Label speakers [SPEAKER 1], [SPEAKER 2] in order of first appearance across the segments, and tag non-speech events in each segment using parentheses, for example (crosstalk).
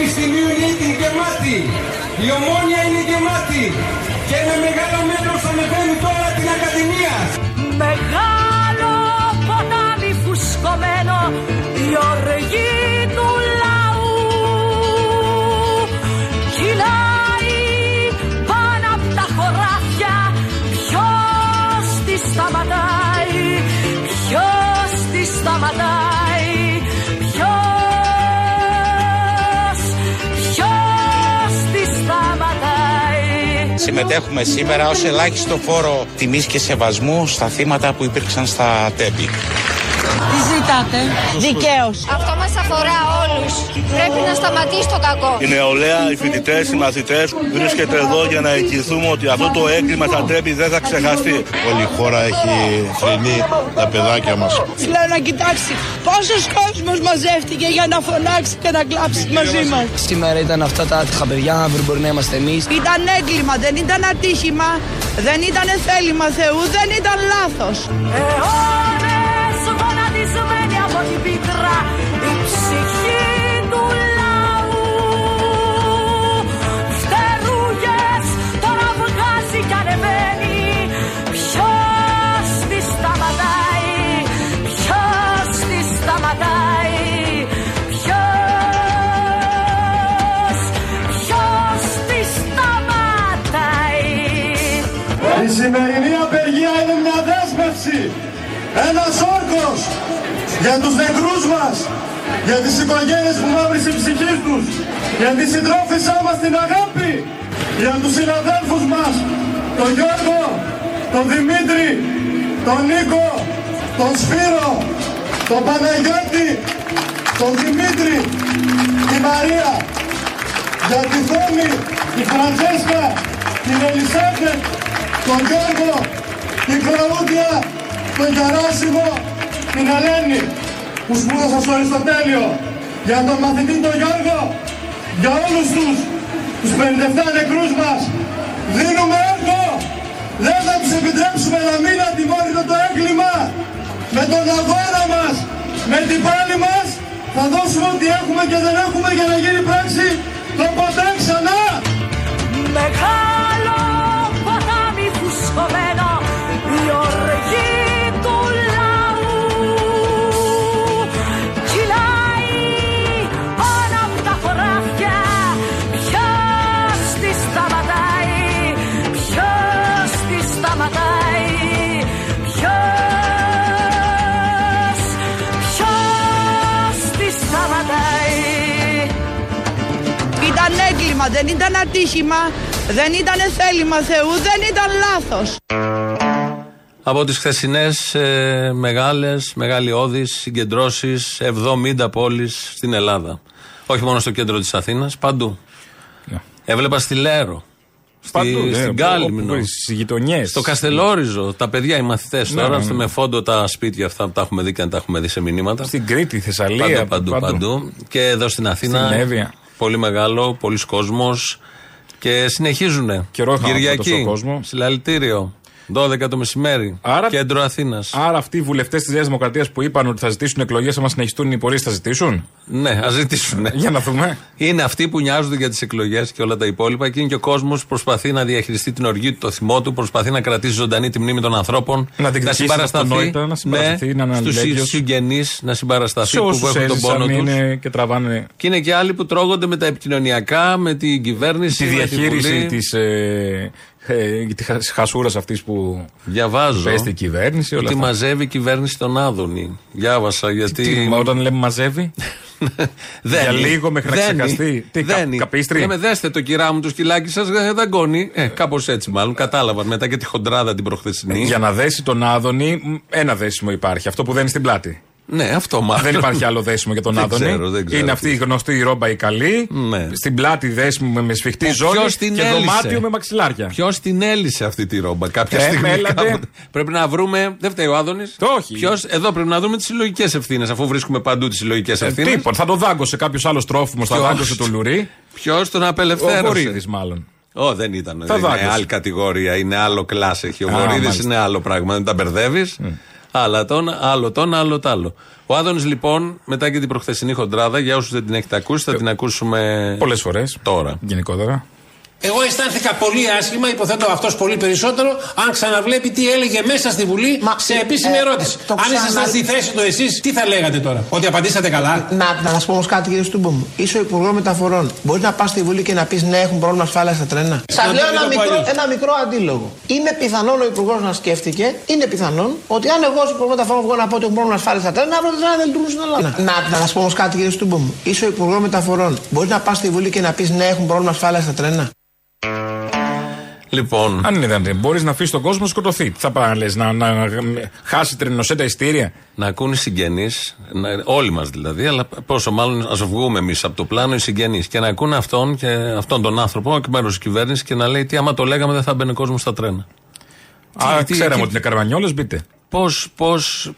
[SPEAKER 1] πανεπιστημίου είναι γεμάτη. Η ομόνια είναι γεμάτη. Και ένα μεγάλο μέτρο θα μετέβει τώρα την Ακαδημία.
[SPEAKER 2] Μεγάλο ποτάμι φουσκωμένο η οργή
[SPEAKER 3] Συμμετέχουμε σήμερα ως ελάχιστο φόρο τιμής και σεβασμού στα θύματα που υπήρξαν στα τέμπη.
[SPEAKER 4] Τι ζητάτε; Δικαίως.
[SPEAKER 5] Αυτό μας αφορά όλους. Πρέπει να σταματήσει το κακό.
[SPEAKER 6] Η νεολαία, οι φοιτητές, οι μαθητές βρίσκεται εδώ για να εγγυηθούμε ότι αυτό το έγκλημα στα τρέπει δεν θα ξεχαστεί.
[SPEAKER 7] Όλη η χώρα έχει θρυνεί τα παιδάκια μας.
[SPEAKER 4] Θέλω να κοιτάξει πόσος κόσμος μαζεύτηκε για να φωνάξει και να κλάψει μαζί μας.
[SPEAKER 8] Σήμερα ήταν αυτά τα άτυχα παιδιά, αύριο μπορεί να είμαστε εμείς.
[SPEAKER 4] Ήταν έγκλημα, δεν ήταν ατύχημα, δεν ήταν θέλημα Θεού, δεν ήταν λάθος.
[SPEAKER 2] Αιώνες γονατισμένοι από την πίκρα η ψυχή
[SPEAKER 1] Ένας όρκος για τους νεκρούς μας. Για τις οικογένειες που μαύρησε η ψυχή τους. Για τη συντρόφισσά μας την αγάπη. Για τους συναδέλφους μας. Τον Γιώργο, τον Δημήτρη, τον Νίκο, τον Σπύρο, τον Παναγιώτη, τον Δημήτρη, τη Μαρία. Για τη Θέμη, τη Φραντζέσκα, την Ελισάβετ, τον Γιώργο, την Κλαούδια, τον Γεράσιμο, την Ελένη που σπούδασα στο Αριστοτέλειο. Για τον μαθητή τον Γιώργο, για όλους τους, τους 57 νεκρούς μας, δίνουμε έργο. Δεν θα τους επιτρέψουμε να μην αντιμόρυτο το έγκλημα. Με τον αγώνα μας, με την πάλη μας, θα δώσουμε ό,τι έχουμε και δεν έχουμε για να γίνει πράξη το ποτέ ξανά.
[SPEAKER 4] Ήταν έγκλημα, δεν ήταν ατύχημα, δεν ήταν θέλημα Θεού, δεν ήταν λάθος.
[SPEAKER 9] Από τις χθεσινές ε, μεγάλες, μεγαλειώδει συγκεντρώσεις 70 πόλεις στην Ελλάδα. Όχι μόνο στο κέντρο της Αθήνας, παντού. Έβλεπα στη Λέρο. Στη,
[SPEAKER 10] Παντού, ναι,
[SPEAKER 9] στην
[SPEAKER 10] όπου-
[SPEAKER 9] Κάλυμνο.
[SPEAKER 10] όπου- στις γειτονιές.
[SPEAKER 9] Στο Καστελόριζο. Τα παιδιά, οι μαθητές
[SPEAKER 10] Ναι,
[SPEAKER 9] τώρα,
[SPEAKER 10] ναι, ναι.
[SPEAKER 9] με φόντο τα σπίτια αυτά που τα έχουμε δει και αν τα έχουμε δει σε μηνύματα.
[SPEAKER 10] Στην Κρήτη, Θεσσαλία.
[SPEAKER 9] Παντού, παντού, παντού. Και εδώ στην Αθήνα.
[SPEAKER 10] Στην Εύβοια.
[SPEAKER 9] Πολύ μεγάλο, πολλοί κόσμος Και συνεχίζουν.
[SPEAKER 10] Καιρό είχαμε
[SPEAKER 9] Κυριακή.
[SPEAKER 10] τόσο κόσμο.
[SPEAKER 9] Συλλαλητήριο. 12 το μεσημέρι.
[SPEAKER 10] Άρα-
[SPEAKER 9] Κέντρο Αθήνας.
[SPEAKER 10] Άρα αυτοί οι βουλευτές της Νέας Δημοκρατίας που είπαν ότι θα ζητήσουν εκλογές, άμα συνεχιστούν οι πορείε, θα ζητήσουν;
[SPEAKER 9] Ναι, ας ζητήσουν.
[SPEAKER 10] Για να δούμε.
[SPEAKER 9] Είναι αυτοί που νοιάζονται για τις εκλογές και όλα τα υπόλοιπα και είναι και ο κόσμος που προσπαθεί να διαχειριστεί την οργή του, το θυμό του, προσπαθεί να κρατήσει ζωντανή τη μνήμη των ανθρώπων.
[SPEAKER 10] Να διεκδικήσει αυτονόητα, να συμπαρασταθεί, να είναι
[SPEAKER 9] στους
[SPEAKER 10] αλληλέγγυος.
[SPEAKER 9] συγγενείς να συμπαρασταθεί
[SPEAKER 10] Σε
[SPEAKER 9] που
[SPEAKER 10] όσους
[SPEAKER 9] έχουν τον πόνο
[SPEAKER 10] έζησαν
[SPEAKER 9] τους.
[SPEAKER 10] είναι και τραβάνε
[SPEAKER 9] Και είναι και άλλοι που τρώγονται με τα επικοινωνιακά, με την κυβέρνηση.
[SPEAKER 10] τη
[SPEAKER 9] με
[SPEAKER 10] διαχείριση
[SPEAKER 9] Βουλή.
[SPEAKER 10] της ε, ε, της χασούρας αυτής που
[SPEAKER 9] Διαβάζω.
[SPEAKER 10] πέσει η κυβέρνηση. Όλα
[SPEAKER 9] Ότι
[SPEAKER 10] αυτά.
[SPEAKER 9] μαζεύει η κυβέρνηση τον Άδωνη. Διάβασα γιατί.
[SPEAKER 10] Τι, μα όταν λέμε μαζεύει; (laughs)
[SPEAKER 9] Δένει.
[SPEAKER 10] Για λίγο μέχρι να
[SPEAKER 9] Δένει.
[SPEAKER 10] ξεχαστεί. Τι, κα-
[SPEAKER 9] Δένει.
[SPEAKER 10] καπίστρι;
[SPEAKER 9] Λέμε, δέστε το κυρά μου το σκυλάκι σας, ε, δαγκώνει. Ε, κάπως έτσι μάλλον. Κατάλαβαν μετά και τη χοντράδα την προχθεσινή.
[SPEAKER 10] Για να δέσει τον Άδωνη, μ, ένα δέσιμο υπάρχει. Αυτό που δένει στην πλάτη.
[SPEAKER 9] Ναι, αυτό μάλλον.
[SPEAKER 10] δεν υπάρχει άλλο δέσιμο για τον (laughs)
[SPEAKER 9] Δεν
[SPEAKER 10] Άδωνη.
[SPEAKER 9] ξέρω, δεν ξέρω
[SPEAKER 10] Είναι
[SPEAKER 9] τι.
[SPEAKER 10] αυτή η γνωστή η ρόμπα η καλή.
[SPEAKER 9] Ναι.
[SPEAKER 10] Στην πλάτη δέσιμο με, με σφιχτή
[SPEAKER 9] Που
[SPEAKER 10] ζώνη
[SPEAKER 9] ποιος την
[SPEAKER 10] και
[SPEAKER 9] έλυσε;
[SPEAKER 10] δωμάτιο με μαξιλάρια.
[SPEAKER 9] Ποιος την έλυσε αυτή τη ρόμπα; Κάποια
[SPEAKER 10] Ε,
[SPEAKER 9] στιγμή.
[SPEAKER 10] μέλατε.
[SPEAKER 9] κάποτε. Πρέπει να βρούμε. Δεν φταίει ο Άδωνης.
[SPEAKER 10] Όχι.
[SPEAKER 9] Ποιος, εδώ πρέπει να δούμε τις συλλογικές ευθύνες, αφού βρίσκουμε παντού τις συλλογικές
[SPEAKER 10] Ε,
[SPEAKER 9] ευθύνες.
[SPEAKER 10] τίποτα. Θα το δάγκωσε κάποιος άλλος τρόφιμος, θα
[SPEAKER 9] Ποιος;
[SPEAKER 10] δάγκωσε το λουρί.
[SPEAKER 9] Ποιος τον
[SPEAKER 10] Ο
[SPEAKER 9] απελευθέρωσε.
[SPEAKER 10] Βορύδη, μάλλον.
[SPEAKER 9] Ω, δεν ήταν.
[SPEAKER 10] Θα
[SPEAKER 9] είναι
[SPEAKER 10] δάγκωσε.
[SPEAKER 9] άλλη κατηγορία, είναι άλλο κλάσ έχει. Ο
[SPEAKER 10] Α,
[SPEAKER 9] Βορύδη
[SPEAKER 10] μάλιστα.
[SPEAKER 9] είναι άλλο πράγμα, δεν τα μπερδεύεις. Άλλα το ένα, άλλο το ένα, άλλο το άλλο. Ο Άδωνης λοιπόν, μετά και την προχθεσινή χοντράδα, για όσους δεν την έχετε ακούσει, θα την ακούσουμε.
[SPEAKER 10] Πολλές φορές.
[SPEAKER 9] Τώρα.
[SPEAKER 10] Γενικότερα.
[SPEAKER 11] Εγώ αισθάνθηκα πολύ άσχημα, υποθέτω αυτός πολύ περισσότερο, αν ξαναβλέπει τι έλεγε μέσα στη Βουλή σε επίσημη
[SPEAKER 12] ε,
[SPEAKER 11] ερώτηση.
[SPEAKER 12] το
[SPEAKER 11] αν ήσασταν
[SPEAKER 12] ξανα-
[SPEAKER 11] στη θέση του εσείς, τι θα λέγατε τώρα, Ότι απαντήσατε καλά;
[SPEAKER 12] Να, να σας πω όμως κάτι, κύριε Στούμπο μου. Είσαι ο Υπουργός Μεταφορών. Μπορείς να πας στη Βουλή και να πεις ναι, έχουν πρόβλημα ασφάλεια στα τρένα. Σας
[SPEAKER 11] Να
[SPEAKER 12] λέω
[SPEAKER 11] το
[SPEAKER 12] ένα
[SPEAKER 11] πω
[SPEAKER 12] μικρό,
[SPEAKER 11] αλλιώς.
[SPEAKER 12] ένα μικρό αντίλογο. Είναι πιθανόν ο Υπουργός να σκέφτηκε, είναι πιθανόν, ότι αν εγώ ως Υπουργός Μεταφορών βγω να πω ότι έχουν πρόβλημα ασφάλεια στα τρένα, αύριο τα τρένα δεν λειτουργούν στην Ελλάδα. Να, να σας πω όμως κάτι, κύριε Στούμπο μου. Είσαι ο Υπουργός Μεταφορών. Μπορείς να πας στη Βουλή και να πεις ναι, έχουν πρόβλημα ασφάλεια στα τρένα.
[SPEAKER 9] Λοιπόν.
[SPEAKER 10] Αν είναι δυνατόν, μπορείς να αφήσεις τον κόσμο να σκοτωθεί. Τι θα πάει να λες, να, να, να χάσει τρενοσέτα ειστήρια.
[SPEAKER 9] Να ακούν οι συγγενείς, όλοι μας δηλαδή, αλλά πόσο μάλλον ας βγούμε εμείς από το πλάνο οι συγγενείς και να ακούν αυτόν, και αυτόν τον άνθρωπο εκ μέρους της κυβέρνησης και να λέει τι άμα το λέγαμε δεν θα μπαίνει κόσμος στα τρένα.
[SPEAKER 10] Α,
[SPEAKER 9] Τι- τι-
[SPEAKER 10] ξέραμε
[SPEAKER 9] τι-
[SPEAKER 10] ότι είναι καρβανιόλες, μπείτε.
[SPEAKER 9] Πώς, πώς.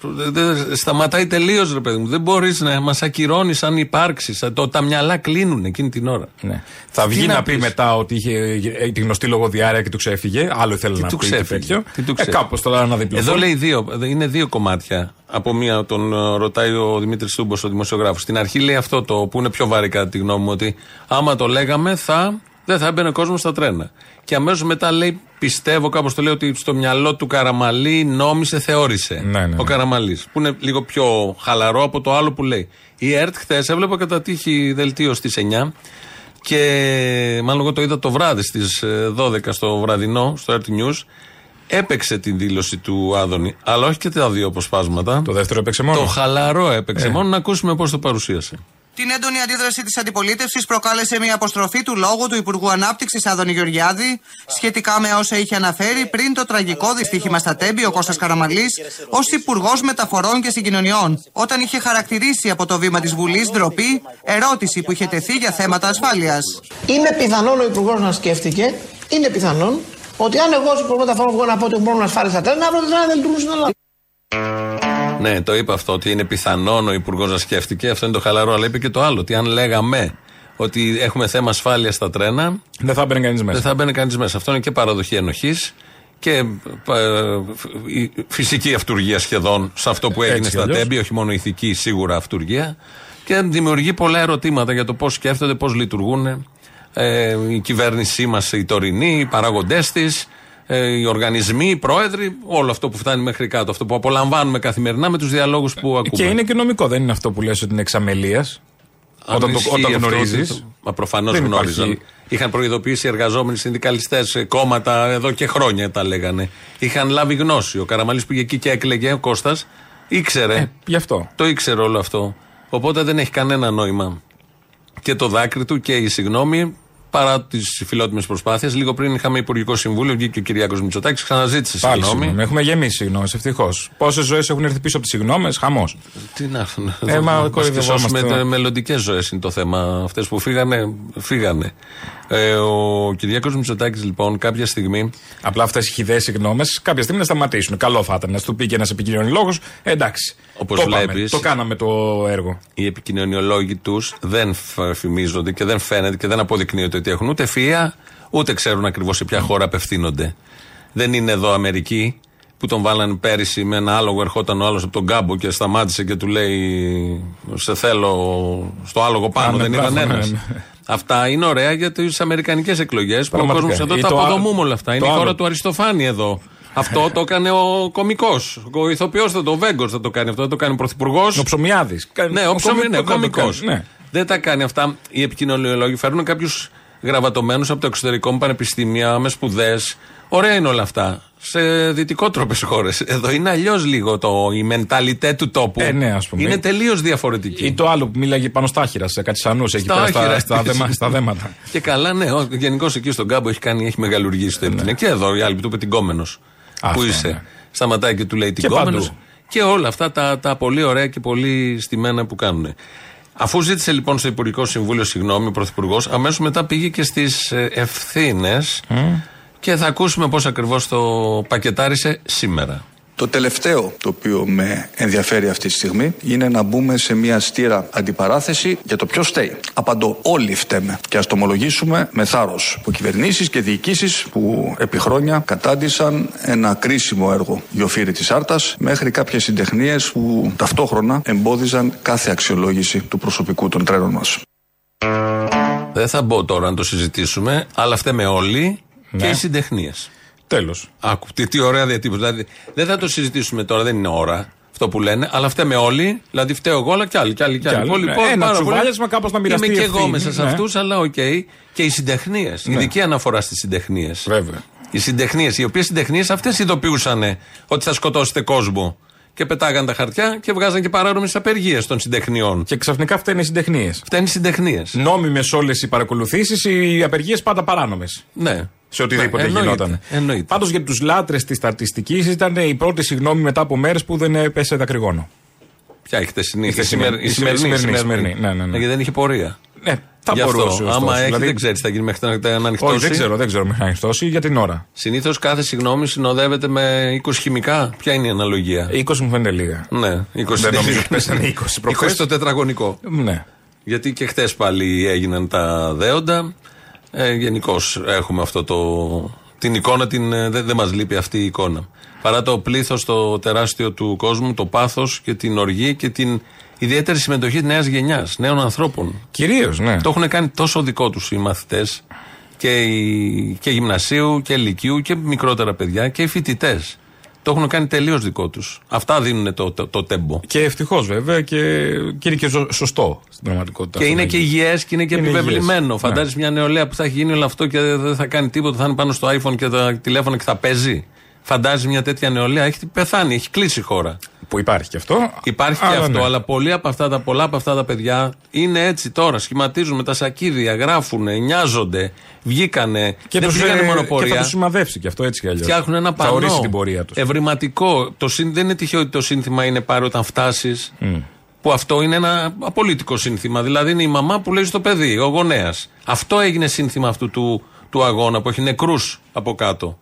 [SPEAKER 9] Σταματάει τελείως, ρε παιδί μου. Δεν μπορείς να μας ακυρώνεις αν υπάρξεις. Το, τα μυαλά κλείνουν εκείνη την ώρα.
[SPEAKER 10] Ναι. Θα
[SPEAKER 9] Τι
[SPEAKER 10] βγει να, πει
[SPEAKER 9] πεις;
[SPEAKER 10] μετά ότι είχε ε, τη γνωστή λογοδιάρεια και του ξέφυγε. Άλλο ήθελε να
[SPEAKER 9] του
[SPEAKER 10] πει
[SPEAKER 9] ξέφυγε.
[SPEAKER 10] τέτοιο.
[SPEAKER 9] Τι του
[SPEAKER 10] ε,
[SPEAKER 9] ξέφυγε.
[SPEAKER 10] κάπως τώρα να διπλωθούν.
[SPEAKER 9] Εδώ λέει δύο, είναι δύο κομμάτια. Από μία τον ε, ρωτάει ο Δημήτρης Τούμπο, ο δημοσιογράφος. Στην αρχή λέει αυτό το που είναι πιο βαρύ κατά τη γνώμη μου, ότι άμα το λέγαμε θα, δεν θα έμπαινε κόσμος στα τρένα. Και αμέσως μετά λέει, πιστεύω κάπως το λέει, ότι στο μυαλό του Καραμαλή νόμισε, θεώρησε.
[SPEAKER 10] Ναι, ναι.
[SPEAKER 9] Ο Καραμαλής. Που είναι λίγο πιο χαλαρό από το άλλο που λέει. Η ΕΡΤ χθες έβλεπα κατά τύχη δελτίο στις 9 και μάλλον εγώ το είδα το βράδυ στις 12 στο βραδινό, στο RT News. Έπαιξε την δήλωση του Άδωνη, αλλά όχι και τα δύο αποσπάσματα.
[SPEAKER 10] Το δεύτερο έπαιξε μόνο.
[SPEAKER 9] Το χαλαρό έπαιξε
[SPEAKER 10] Ε.
[SPEAKER 9] μόνο, να ακούσουμε πώς το παρουσίασε.
[SPEAKER 13] Την έντονη αντίδραση της αντιπολίτευσης προκάλεσε μια αποστροφή του λόγου του Υπουργού Ανάπτυξης Άδωνη Γεωργιάδη σχετικά με όσα είχε αναφέρει πριν το τραγικό δυστύχημα στα Τέμπη ο Κώστας Καραμαλής ως Υπουργός Μεταφορών και Συγκοινωνιών, όταν είχε χαρακτηρίσει από το βήμα της Βουλής ντροπή ερώτηση που είχε τεθεί για θέματα ασφάλειας.
[SPEAKER 12] Είναι πιθανόν ο Υπουργός να σκέφτηκε, είναι πιθανόν, ότι αν εγώ ως Υπουργός Μεταφορών βγω να πω ότι έχουν πρόβλημα ασφάλεια στα τρένα, αύριο τα τρένα δεν λειτουργούν στην Ελλάδα.
[SPEAKER 9] Ναι, το είπα αυτό ότι είναι πιθανόν ο Υπουργός να σκέφτηκε. Αυτό είναι το χαλαρό. Αλλά είπε και το άλλο. Ότι αν λέγαμε ότι έχουμε θέμα ασφάλειας στα τρένα.
[SPEAKER 10] Δεν θα μπαίνει κανείς μέσα.
[SPEAKER 9] Δεν θα μπαίνει κανείς μέσα. Αυτό είναι και παραδοχή ενοχής και ε, η φυσική αυτουργία σχεδόν σε αυτό που έγινε
[SPEAKER 10] Έτσι κι
[SPEAKER 9] στα
[SPEAKER 10] αλλιώς.
[SPEAKER 9] τέμπη, όχι μόνο ηθική σίγουρα αυτουργία. Και δημιουργεί πολλά ερωτήματα για το πώς σκέφτονται, πώς λειτουργούν ε, η κυβέρνησή μας, η τωρινή, οι παράγοντές της, ε, οι οργανισμοί, οι πρόεδροι, όλο αυτό που φτάνει μέχρι κάτω, αυτό που απολαμβάνουμε καθημερινά με τους διαλόγους που ακούμε.
[SPEAKER 10] Και είναι και νομικό, δεν είναι αυτό που λες ότι είναι εξαμελίας.
[SPEAKER 9] Αν
[SPEAKER 10] Όταν, το,
[SPEAKER 9] ισχύει
[SPEAKER 10] όταν
[SPEAKER 9] αυτό,
[SPEAKER 10] γνωρίζεις.
[SPEAKER 9] το- Μα προφανώς
[SPEAKER 10] Δεν
[SPEAKER 9] γνώριζαν.
[SPEAKER 10] υπάρχει-
[SPEAKER 9] Είχαν προειδοποιήσει οι εργαζόμενοι συνδικαλιστές, κόμματα εδώ και χρόνια τα λέγανε. Είχαν λάβει γνώση. Ο Καραμαλής πήγε εκεί και έκλαιγε, ο Κώστας. Ήξερε.
[SPEAKER 10] Ε, γι' αυτό.
[SPEAKER 9] Το ήξερε όλο αυτό. Οπότε δεν έχει κανένα νόημα. Και το δάκρυ του και η συγγνώμη, παρά τις φιλότιμες προσπάθειες. Λίγο πριν είχαμε Υπουργικό Συμβούλιο, βγήκε ο Κυριάκος Μητσοτάκης, ξαναζήτησε
[SPEAKER 10] Πάλι
[SPEAKER 9] συγγνώμη.
[SPEAKER 10] συγγνώμη. Έχουμε γεμίσει συγγνώμε, ευτυχώς. Πόσες ζωές έχουν έρθει πίσω από τις συγγνώμε, χαμός.
[SPEAKER 9] Τι να έρθουν.
[SPEAKER 10] Ε, μα
[SPEAKER 9] Μας
[SPEAKER 10] κοροϊδευόμαστε.
[SPEAKER 9] Με μελλοντικές ζωές είναι το θέμα. Αυτές που φύγανε, φύγανε. Ε, ο Κυριάκος Μητσοτάκης, λοιπόν, κάποια στιγμή.
[SPEAKER 10] Απλά αυτές οι χιδαίε συγγνώμε κάποια στιγμή να σταματήσουν. Καλό θα ήταν να σου πει και ένας επικοινωνιολόγος. Εντάξει.
[SPEAKER 9] Όπως
[SPEAKER 10] το πάμε.
[SPEAKER 9] βλέπεις-
[SPEAKER 10] Το κάναμε το έργο.
[SPEAKER 9] Οι επικοινωνιολόγοι τους δεν φ- φημίζονται και δεν φαίνεται και δεν αποδεικνύεται ότι έχουν ούτε φία, ούτε ξέρουν ακριβώς σε ποια χώρα απευθύνονται. Δεν είναι εδώ Αμερική που τον βάλανε πέρυσι με ένα άλογο. Ερχόταν ο άλλος από τον κάμπο και σταμάτησε και του λέει: Σε θέλω στο άλογο πάνω.
[SPEAKER 10] Α, ναι,
[SPEAKER 9] δεν
[SPEAKER 10] μπράβο,
[SPEAKER 9] ήταν
[SPEAKER 10] ναι,
[SPEAKER 9] ένας.
[SPEAKER 10] Ναι.
[SPEAKER 9] Αυτά είναι ωραία για τις Αμερικανικές εκλογές που ο
[SPEAKER 10] Πραγματικά.
[SPEAKER 9] κόσμος εδώ
[SPEAKER 10] Ή
[SPEAKER 9] τα
[SPEAKER 10] το α-
[SPEAKER 9] αποδομούμε όλα αυτά. Είναι
[SPEAKER 10] το
[SPEAKER 9] η χώρα
[SPEAKER 10] άλλο.
[SPEAKER 9] του Αριστοφάνη εδώ. Αυτό το έκανε ο κωμικό. Ο ηθοποιός θα το, ο Βέγκο θα το κάνει αυτό. Θα το κάνει ο πρωθυπουργός.
[SPEAKER 10] Ο Ψωμιάδης.
[SPEAKER 9] Ναι, ο ψωμί, ναι, κωμικό.
[SPEAKER 10] Ναι.
[SPEAKER 9] Δεν τα κάνει αυτά. Οι επικοινωνιολόγοι φέρνουν κάποιους γραβατωμένου από το εξωτερικό με πανεπιστήμια, με σπουδές. Ωραία είναι όλα αυτά. Σε δυτικότροπε χώρες. Εδώ είναι αλλιώς λίγο το, η μενταλιτέ του τόπου.
[SPEAKER 10] Ε, ναι, ας πούμε.
[SPEAKER 9] Είναι τελείως διαφορετική.
[SPEAKER 10] Ή το άλλο που μίλαγε πάνω στα άχυρα, σε κάτι σανού εκεί
[SPEAKER 9] Στα
[SPEAKER 10] πέρα στα,
[SPEAKER 9] άχυρα.
[SPEAKER 10] στα, δέμα- στα δέματα. (laughs)
[SPEAKER 9] Και καλά, ναι. Γενικώς εκεί στον κάμπο έχει, κάνει, έχει μεγαλουργήσει το έπινε. Και εδώ η άλλη που του είπε την κόμενο. Πού
[SPEAKER 10] Αυτό,
[SPEAKER 9] είσαι;
[SPEAKER 10] ναι.
[SPEAKER 9] Σταματάει και του λέει την
[SPEAKER 10] Και
[SPEAKER 9] κόμενο.
[SPEAKER 10] παντού.
[SPEAKER 9] Και όλα αυτά τα, τα πολύ ωραία και πολύ στημένα που κάνουν. Αφού ζήτησε λοιπόν στο Υπουργικό Συμβούλιο συγγνώμη ο Πρωθυπουργός, αμέσως μετά πήγε και στις ευθύνες και θα ακούσουμε πώς ακριβώς το πακετάρισε σήμερα.
[SPEAKER 14] Το τελευταίο το οποίο με ενδιαφέρει αυτή τη στιγμή είναι να μπούμε σε μια στήρα αντιπαράθεση για το ποιος φταίει. Απαντώ, όλοι φταίμε. Και ας το ομολογήσουμε με θάρρος. Από κυβερνήσεις και διοικήσεις που επί χρόνια κατάντησαν ένα κρίσιμο έργο γιοφύρι της Άρτας μέχρι κάποιες συντεχνίες που ταυτόχρονα εμπόδιζαν κάθε αξιολόγηση του προσωπικού των τρένων μας.
[SPEAKER 9] Δεν θα μπω τώρα να το συζητήσουμε, αλλά φταίμε όλοι και οι συντεχνίες.
[SPEAKER 10] Τέλος.
[SPEAKER 9] Άκου, τι, τι ωραία διατύπωση. Δηλαδή, δεν θα το συζητήσουμε τώρα, δεν είναι ώρα αυτό που λένε, αλλά φταίμε όλοι. Δηλαδή, φταίω εγώ, αλλά κι άλλοι. Κι άλλοι, κι άλλοι.
[SPEAKER 10] άλλοι,
[SPEAKER 9] Πολύ,
[SPEAKER 10] ναι.
[SPEAKER 9] πολύ,
[SPEAKER 10] Ένα
[SPEAKER 9] πάρα πολύ.
[SPEAKER 10] τσουβάλιασμα κάπως να μοιραστεί
[SPEAKER 9] Είμαι και
[SPEAKER 10] η
[SPEAKER 9] εγώ
[SPEAKER 10] ευθύνη.
[SPEAKER 9] μέσα σε
[SPEAKER 10] Ναι.
[SPEAKER 9] αυτούς, αλλά οκ. Και οι συντεχνίες.
[SPEAKER 10] Ναι.
[SPEAKER 9] Ειδική αναφορά στις συντεχνίες.
[SPEAKER 10] Βέβαια.
[SPEAKER 9] Οι συντεχνίες, οι οποίες συντεχνίες αυτές ειδοποιούσαν ότι θα σκοτώσετε κόσμο. Και πετάγαν τα χαρτιά και βγάζαν και παράνομες απεργίες των συντεχνιών.
[SPEAKER 10] Και ξαφνικά φταίνουν οι συντεχνίες.
[SPEAKER 9] Φταίνουν οι συντεχνίες.
[SPEAKER 10] Νόμιμες όλες οι παρακολουθήσεις, οι απεργίες πάντα παράνομες.
[SPEAKER 9] Ναι.
[SPEAKER 10] Σε οτιδήποτε
[SPEAKER 9] Ναι, εννοείται,
[SPEAKER 10] γινόταν.
[SPEAKER 9] εννοείται.
[SPEAKER 10] Πάντως για τους λάτρες της στατιστικής ήταν η πρώτη συγγνώμη μετά από μέρες που δεν έπεσε δακρυγόνο.
[SPEAKER 9] Ποια η χτεσινή,
[SPEAKER 10] Η
[SPEAKER 9] η
[SPEAKER 10] χθεσινή,
[SPEAKER 9] σημερινή.
[SPEAKER 10] η
[SPEAKER 9] η σημερινή,
[SPEAKER 10] σημερινή,
[SPEAKER 9] η
[SPEAKER 10] σημερινή. Ναι, ναι, ναι.
[SPEAKER 9] Γιατί δεν είχε πορεία.
[SPEAKER 10] Ναι, θα
[SPEAKER 9] Γι' αυτό,
[SPEAKER 10] μπορούσε. ωστόσο.
[SPEAKER 9] Άμα έχει,
[SPEAKER 10] Δηλαδή-
[SPEAKER 9] δεν ξέρεις τι θα γίνει μέχρι να- να ανοιχτώσει.
[SPEAKER 10] Όχι, δεν ξέρω, δεν ξέρω μέχρι να ανοιχτώσει για την ώρα.
[SPEAKER 9] Συνήθως κάθε συγγνώμη συνοδεύεται με 20 χημικά. Ποια είναι η αναλογία;
[SPEAKER 10] 20 μου φαίνεται λίγα.
[SPEAKER 9] Ναι, 20
[SPEAKER 10] Δεν νομίζω ότι πέσανε 20 προχθές.
[SPEAKER 9] 20 στο τετραγωνικό.
[SPEAKER 10] Ναι.
[SPEAKER 9] Γιατί και χτε πάλι έγιναν τα δέοντα. Ε, Γενικώς έχουμε αυτό το. Την εικόνα, την, ε, δεν, δεν μας λείπει αυτή η εικόνα. Παρά το πλήθος το τεράστιο του κόσμου, το πάθος και την οργή και την ιδιαίτερη συμμετοχή της νέας γενιάς, νέων ανθρώπων.
[SPEAKER 10] Κυρίως, ναι.
[SPEAKER 9] Το έχουν κάνει τόσο δικό τους οι μαθητές και, οι- και γυμνασίου και λυκείου και μικρότερα παιδιά και οι φοιτητές. Το έχουν κάνει τελείως δικό τους. Αυτά δίνουν το, το, το τέμπο.
[SPEAKER 10] Και ευτυχώς βέβαια και, και είναι και ζω- σωστό στην πραγματικότητα.
[SPEAKER 9] Και
[SPEAKER 10] αυτό
[SPEAKER 9] είναι
[SPEAKER 10] να
[SPEAKER 9] και
[SPEAKER 10] γίνει.
[SPEAKER 9] υγιές και είναι και
[SPEAKER 10] Είναι
[SPEAKER 9] επιβεβλημένο.
[SPEAKER 10] υγιές.
[SPEAKER 9] Φαντάζεσαι μια νεολαία που θα έχει γίνει όλο αυτό και δεν θα κάνει τίποτα, θα είναι πάνω στο iPhone και τα τηλέφωνα και θα παίζει. Φαντάζει μια τέτοια νεολαία, έχει πεθάνει, έχει κλείσει η χώρα.
[SPEAKER 10] Που υπάρχει και αυτό.
[SPEAKER 9] Υπάρχει και
[SPEAKER 10] Αλλά
[SPEAKER 9] αυτό,
[SPEAKER 10] ναι.
[SPEAKER 9] αλλά πολλοί από αυτά, τα, πολλά από αυτά τα παιδιά είναι έτσι τώρα. Σχηματίζουν με τα σακίδια, γράφουν, νοιάζονται, βγήκανε.
[SPEAKER 10] Και,
[SPEAKER 9] δεν
[SPEAKER 10] τους,
[SPEAKER 9] πήγανε
[SPEAKER 10] ε,
[SPEAKER 9] μόνο
[SPEAKER 10] και θα
[SPEAKER 9] πορεία.
[SPEAKER 10] του σημαδεύσει και αυτό έτσι κι αλλιώς.
[SPEAKER 9] Φτιάχνουν ένα πανό.
[SPEAKER 10] Θα ορίσει την πορεία τους.
[SPEAKER 9] Ευρηματικό. Το, συν- δεν είναι τυχαίο ότι το σύνθημα είναι πάρει όταν φτάσεις. Που αυτό είναι ένα απολύτικο σύνθημα. Δηλαδή είναι η μαμά που λέει στο παιδί, ο γονέας. Αυτό έγινε σύνθημα αυτού του, του αγώνα που έχει νεκρούς από κάτω.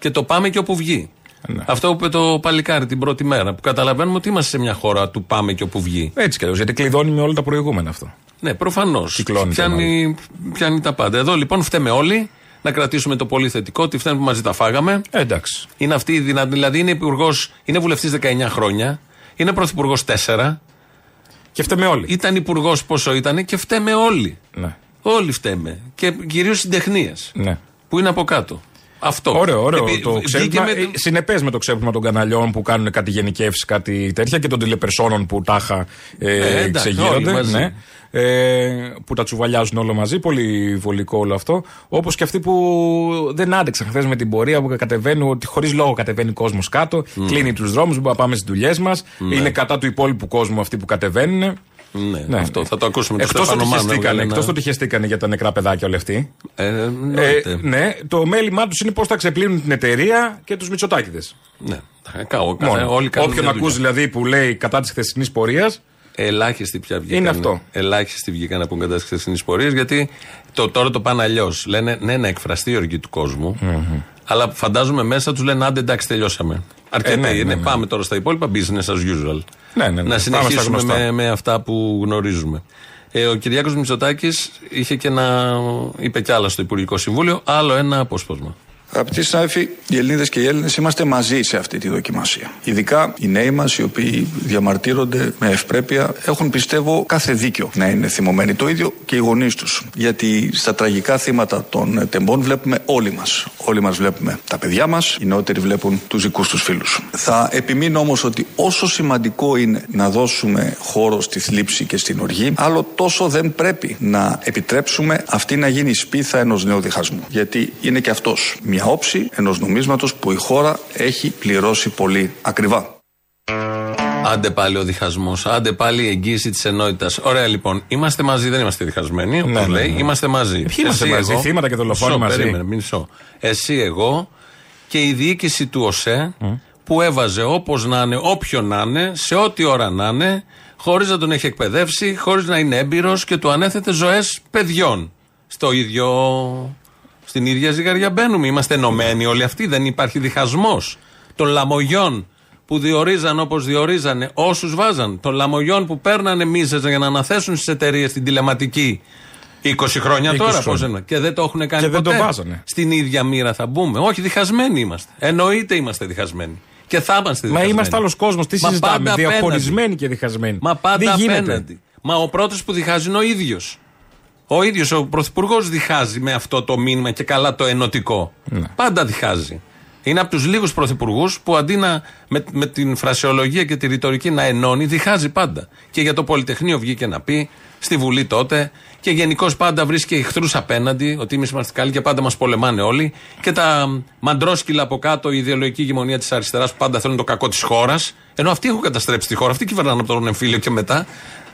[SPEAKER 9] Και το πάμε και όπου βγει.
[SPEAKER 10] Ναι.
[SPEAKER 9] Αυτό που είπε το παλικάρι την πρώτη μέρα. Που καταλαβαίνουμε ότι είμαστε σε μια χώρα του πάμε και όπου βγει.
[SPEAKER 10] Έτσι κι αλλιώς. Γιατί κλειδώνει με όλα τα προηγούμενα αυτό.
[SPEAKER 9] Ναι, προφανώς.
[SPEAKER 10] Κυκλώνει το
[SPEAKER 9] Πιάνει, πιάνει τα πάντα. Εδώ λοιπόν φταίμε όλοι να κρατήσουμε το πολύ θετικό, ότι φταίνουν που μαζί τα φάγαμε.
[SPEAKER 10] Ε, εντάξει.
[SPEAKER 9] Είναι αυτή η δυνατή. Δηλαδή είναι, υπουργός, είναι βουλευτής 19 χρόνια, είναι πρωθυπουργός 4.
[SPEAKER 10] Και φταίμε όλοι.
[SPEAKER 9] Ήταν υπουργός πόσο ήταν και φταίμε όλοι.
[SPEAKER 10] Ναι.
[SPEAKER 9] Όλοι φταίμε. Και κυρίως συντεχνίες
[SPEAKER 10] ναι.
[SPEAKER 9] που είναι από κάτω. Αυτό.
[SPEAKER 10] Ωραίο, ωραίο.
[SPEAKER 9] Επί-
[SPEAKER 10] το
[SPEAKER 9] βγήκε
[SPEAKER 10] ξέπλυμα.
[SPEAKER 9] με-
[SPEAKER 10] ε, Συνεπές με το ξέπλυμα των καναλιών που κάνουν κάτι γενικεύσεις, κάτι τέτοια και των τηλεπερσόνων που τάχα ε,
[SPEAKER 9] Ε, εντάξει,
[SPEAKER 10] ξεγείρονται.
[SPEAKER 9] όλοι μαζί.
[SPEAKER 10] Ναι. Ε, που τα τσουβαλιάζουν όλο μαζί. Πολύ βολικό όλο αυτό. Όπως και αυτοί που δεν άντεξαν χθες με την πορεία που κατεβαίνουν, ότι χωρίς λόγο κατεβαίνει κόσμος κάτω, κλείνει τους δρόμους, δεν μπορούμε να πάμε στις δουλειές μας.
[SPEAKER 9] Ναι.
[SPEAKER 10] Είναι κατά του υπόλοιπου κόσμου αυτοί που κατεβαίνουν.
[SPEAKER 9] Ναι, αυτό θα το ακούσουμε το
[SPEAKER 10] Εκτός
[SPEAKER 9] Στέφανο
[SPEAKER 10] ότι,
[SPEAKER 9] Μάνο,
[SPEAKER 10] χεστήκανε,
[SPEAKER 9] έβγαλε
[SPEAKER 10] εκτός
[SPEAKER 9] ένα-
[SPEAKER 10] ότι χεστήκανε για τα νεκρά παιδάκια όλοι αυτοί.
[SPEAKER 9] Ε,
[SPEAKER 10] Ε,
[SPEAKER 9] εννοείται.
[SPEAKER 10] ναι, το μέλημά τους είναι πώς θα ξεπλύνουν την εταιρεία και τους Μητσοτάκηδες.
[SPEAKER 9] Ναι. Ε, κα- κα- όλοι κάνουν
[SPEAKER 10] Όποιον
[SPEAKER 9] μια
[SPEAKER 10] ακούς
[SPEAKER 9] δουλειά.
[SPEAKER 10] δηλαδή που λέει κατά της χθεσινής πορείας.
[SPEAKER 9] Ελάχιστοι πια βγήκαν.
[SPEAKER 10] Είναι αυτό.
[SPEAKER 9] Ελάχιστοι βγήκαν να πούν κατά τι χθεσινέ πορείε, γιατί το, τώρα το πάνε αλλιώς. Λένε ναι, να εκφραστεί η οργή του κοσμου αλλά φαντάζομαι μέσα τους λένε άντε εντάξει, τελειώσαμε. Αρκετοί
[SPEAKER 10] Ε, ναι, ναι,
[SPEAKER 9] είναι.
[SPEAKER 10] ναι.
[SPEAKER 9] Πάμε τώρα στα υπόλοιπα business as usual.
[SPEAKER 10] Ναι, ναι, ναι.
[SPEAKER 9] Να
[SPEAKER 10] Πάμε στα
[SPEAKER 9] συνεχίσουμε
[SPEAKER 10] γνωστά.
[SPEAKER 9] με, με αυτά που γνωρίζουμε. Ε, ο Κυριάκος Μητσοτάκης είχε και ένα. είπε κι άλλα στο Υπουργικό Συμβούλιο, άλλο ένα απόσπασμα.
[SPEAKER 14] Αγαπητοί συνάδελφοι, οι Ελληνίδες και οι Έλληνες είμαστε μαζί σε αυτή τη δοκιμασία. Ειδικά οι νέοι μας, οι οποίοι διαμαρτύρονται με ευπρέπεια, έχουν πιστεύω κάθε δίκιο να είναι θυμωμένοι. Το ίδιο και οι γονείς τους. Γιατί στα τραγικά θύματα των τεμπών βλέπουμε όλοι μας. Όλοι μας βλέπουμε τα παιδιά μας, οι νεότεροι βλέπουν τους δικούς τους φίλους. Θα επιμείνω όμως ότι όσο σημαντικό είναι να δώσουμε χώρο στη θλίψη και στην οργή, άλλο τόσο δεν πρέπει να επιτρέψουμε αυτή να γίνει η σπίθα ενός νέου διχασμού. Γιατί είναι και αυτός μια όψη ενός νομίσματος που η χώρα έχει πληρώσει πολύ ακριβά.
[SPEAKER 9] Άντε πάλι ο διχασμός, άντε πάλι η εγγύηση της ενότητας. Ωραία λοιπόν, είμαστε μαζί, δεν είμαστε διχασμένοι. Όπως
[SPEAKER 10] Ναι, ναι,
[SPEAKER 9] λέει,
[SPEAKER 10] ναι.
[SPEAKER 9] είμαστε μαζί.
[SPEAKER 10] ποιοι είμαστε μαζί, θύματα και δολοφόνοι
[SPEAKER 9] Μισό,
[SPEAKER 10] μαζί.
[SPEAKER 9] Περίμενε, μισό. Εσύ, εγώ και η διοίκηση του ΟΣΕ που έβαζε όπως να είναι, όποιον να είναι, σε ό,τι ώρα να είναι, χωρίς να τον έχει εκπαιδεύσει, χωρίς να είναι έμπειρος και του ανέθετε ζωές παιδιών. Στο ίδιο. Στην ίδια ζυγαριά μπαίνουμε. Είμαστε ενωμένοι όλοι αυτοί. Δεν υπάρχει διχασμός των λαμογιών που διορίζαν όπως διορίζανε όσους βάζαν, των λαμογιών που παίρνανε μίζες για να αναθέσουν στις εταιρείες την τηλεματική 20 χρόνια
[SPEAKER 10] 20
[SPEAKER 9] τώρα,
[SPEAKER 10] χρόνια.
[SPEAKER 9] πώς εννοώ. Και δεν το έχουν κάνει
[SPEAKER 10] Και δεν
[SPEAKER 9] ποτέ.
[SPEAKER 10] το βάζανε.
[SPEAKER 9] Στην ίδια μοίρα θα μπούμε. Όχι, διχασμένοι είμαστε. Εννοείται είμαστε διχασμένοι. Και θα είμαστε
[SPEAKER 10] Μα
[SPEAKER 9] διχασμένοι.
[SPEAKER 10] είμαστε άλλος κόσμος. Τι
[SPEAKER 9] Μα
[SPEAKER 10] συζητάμε,
[SPEAKER 9] πάντα
[SPEAKER 10] διαχωρισμένοι
[SPEAKER 9] απέναντι.
[SPEAKER 10] και διχασμένοι.
[SPEAKER 9] Μα πάντα
[SPEAKER 10] Δεν γίνεται.
[SPEAKER 9] απέναντι. Μα ο πρώτος που διχάζει είναι ο ίδιος. Ο ίδιος ο πρωθυπουργός διχάζει με αυτό το μήνυμα και καλά το ενωτικό.
[SPEAKER 10] Ναι.
[SPEAKER 9] Πάντα διχάζει. Είναι από τους λίγους πρωθυπουργούς που αντί να με, με την φρασιολογία και τη ρητορική να ενώνει, διχάζει πάντα. Και για το Πολυτεχνείο βγήκε να πει, στη Βουλή τότε, και γενικώ πάντα βρίσκει εχθρούς απέναντι, ότι εμείς είμαστε καλοί και πάντα μας πολεμάνε όλοι. Και τα μαντρόσκυλα από κάτω, η ιδεολογική γεμονία της αριστεράς που πάντα θέλουν το κακό της χώρας, ενώ αυτοί έχουν καταστρέψει τη χώρα, αυτοί κυβερνάνε από τον εμφύλιο και μετά,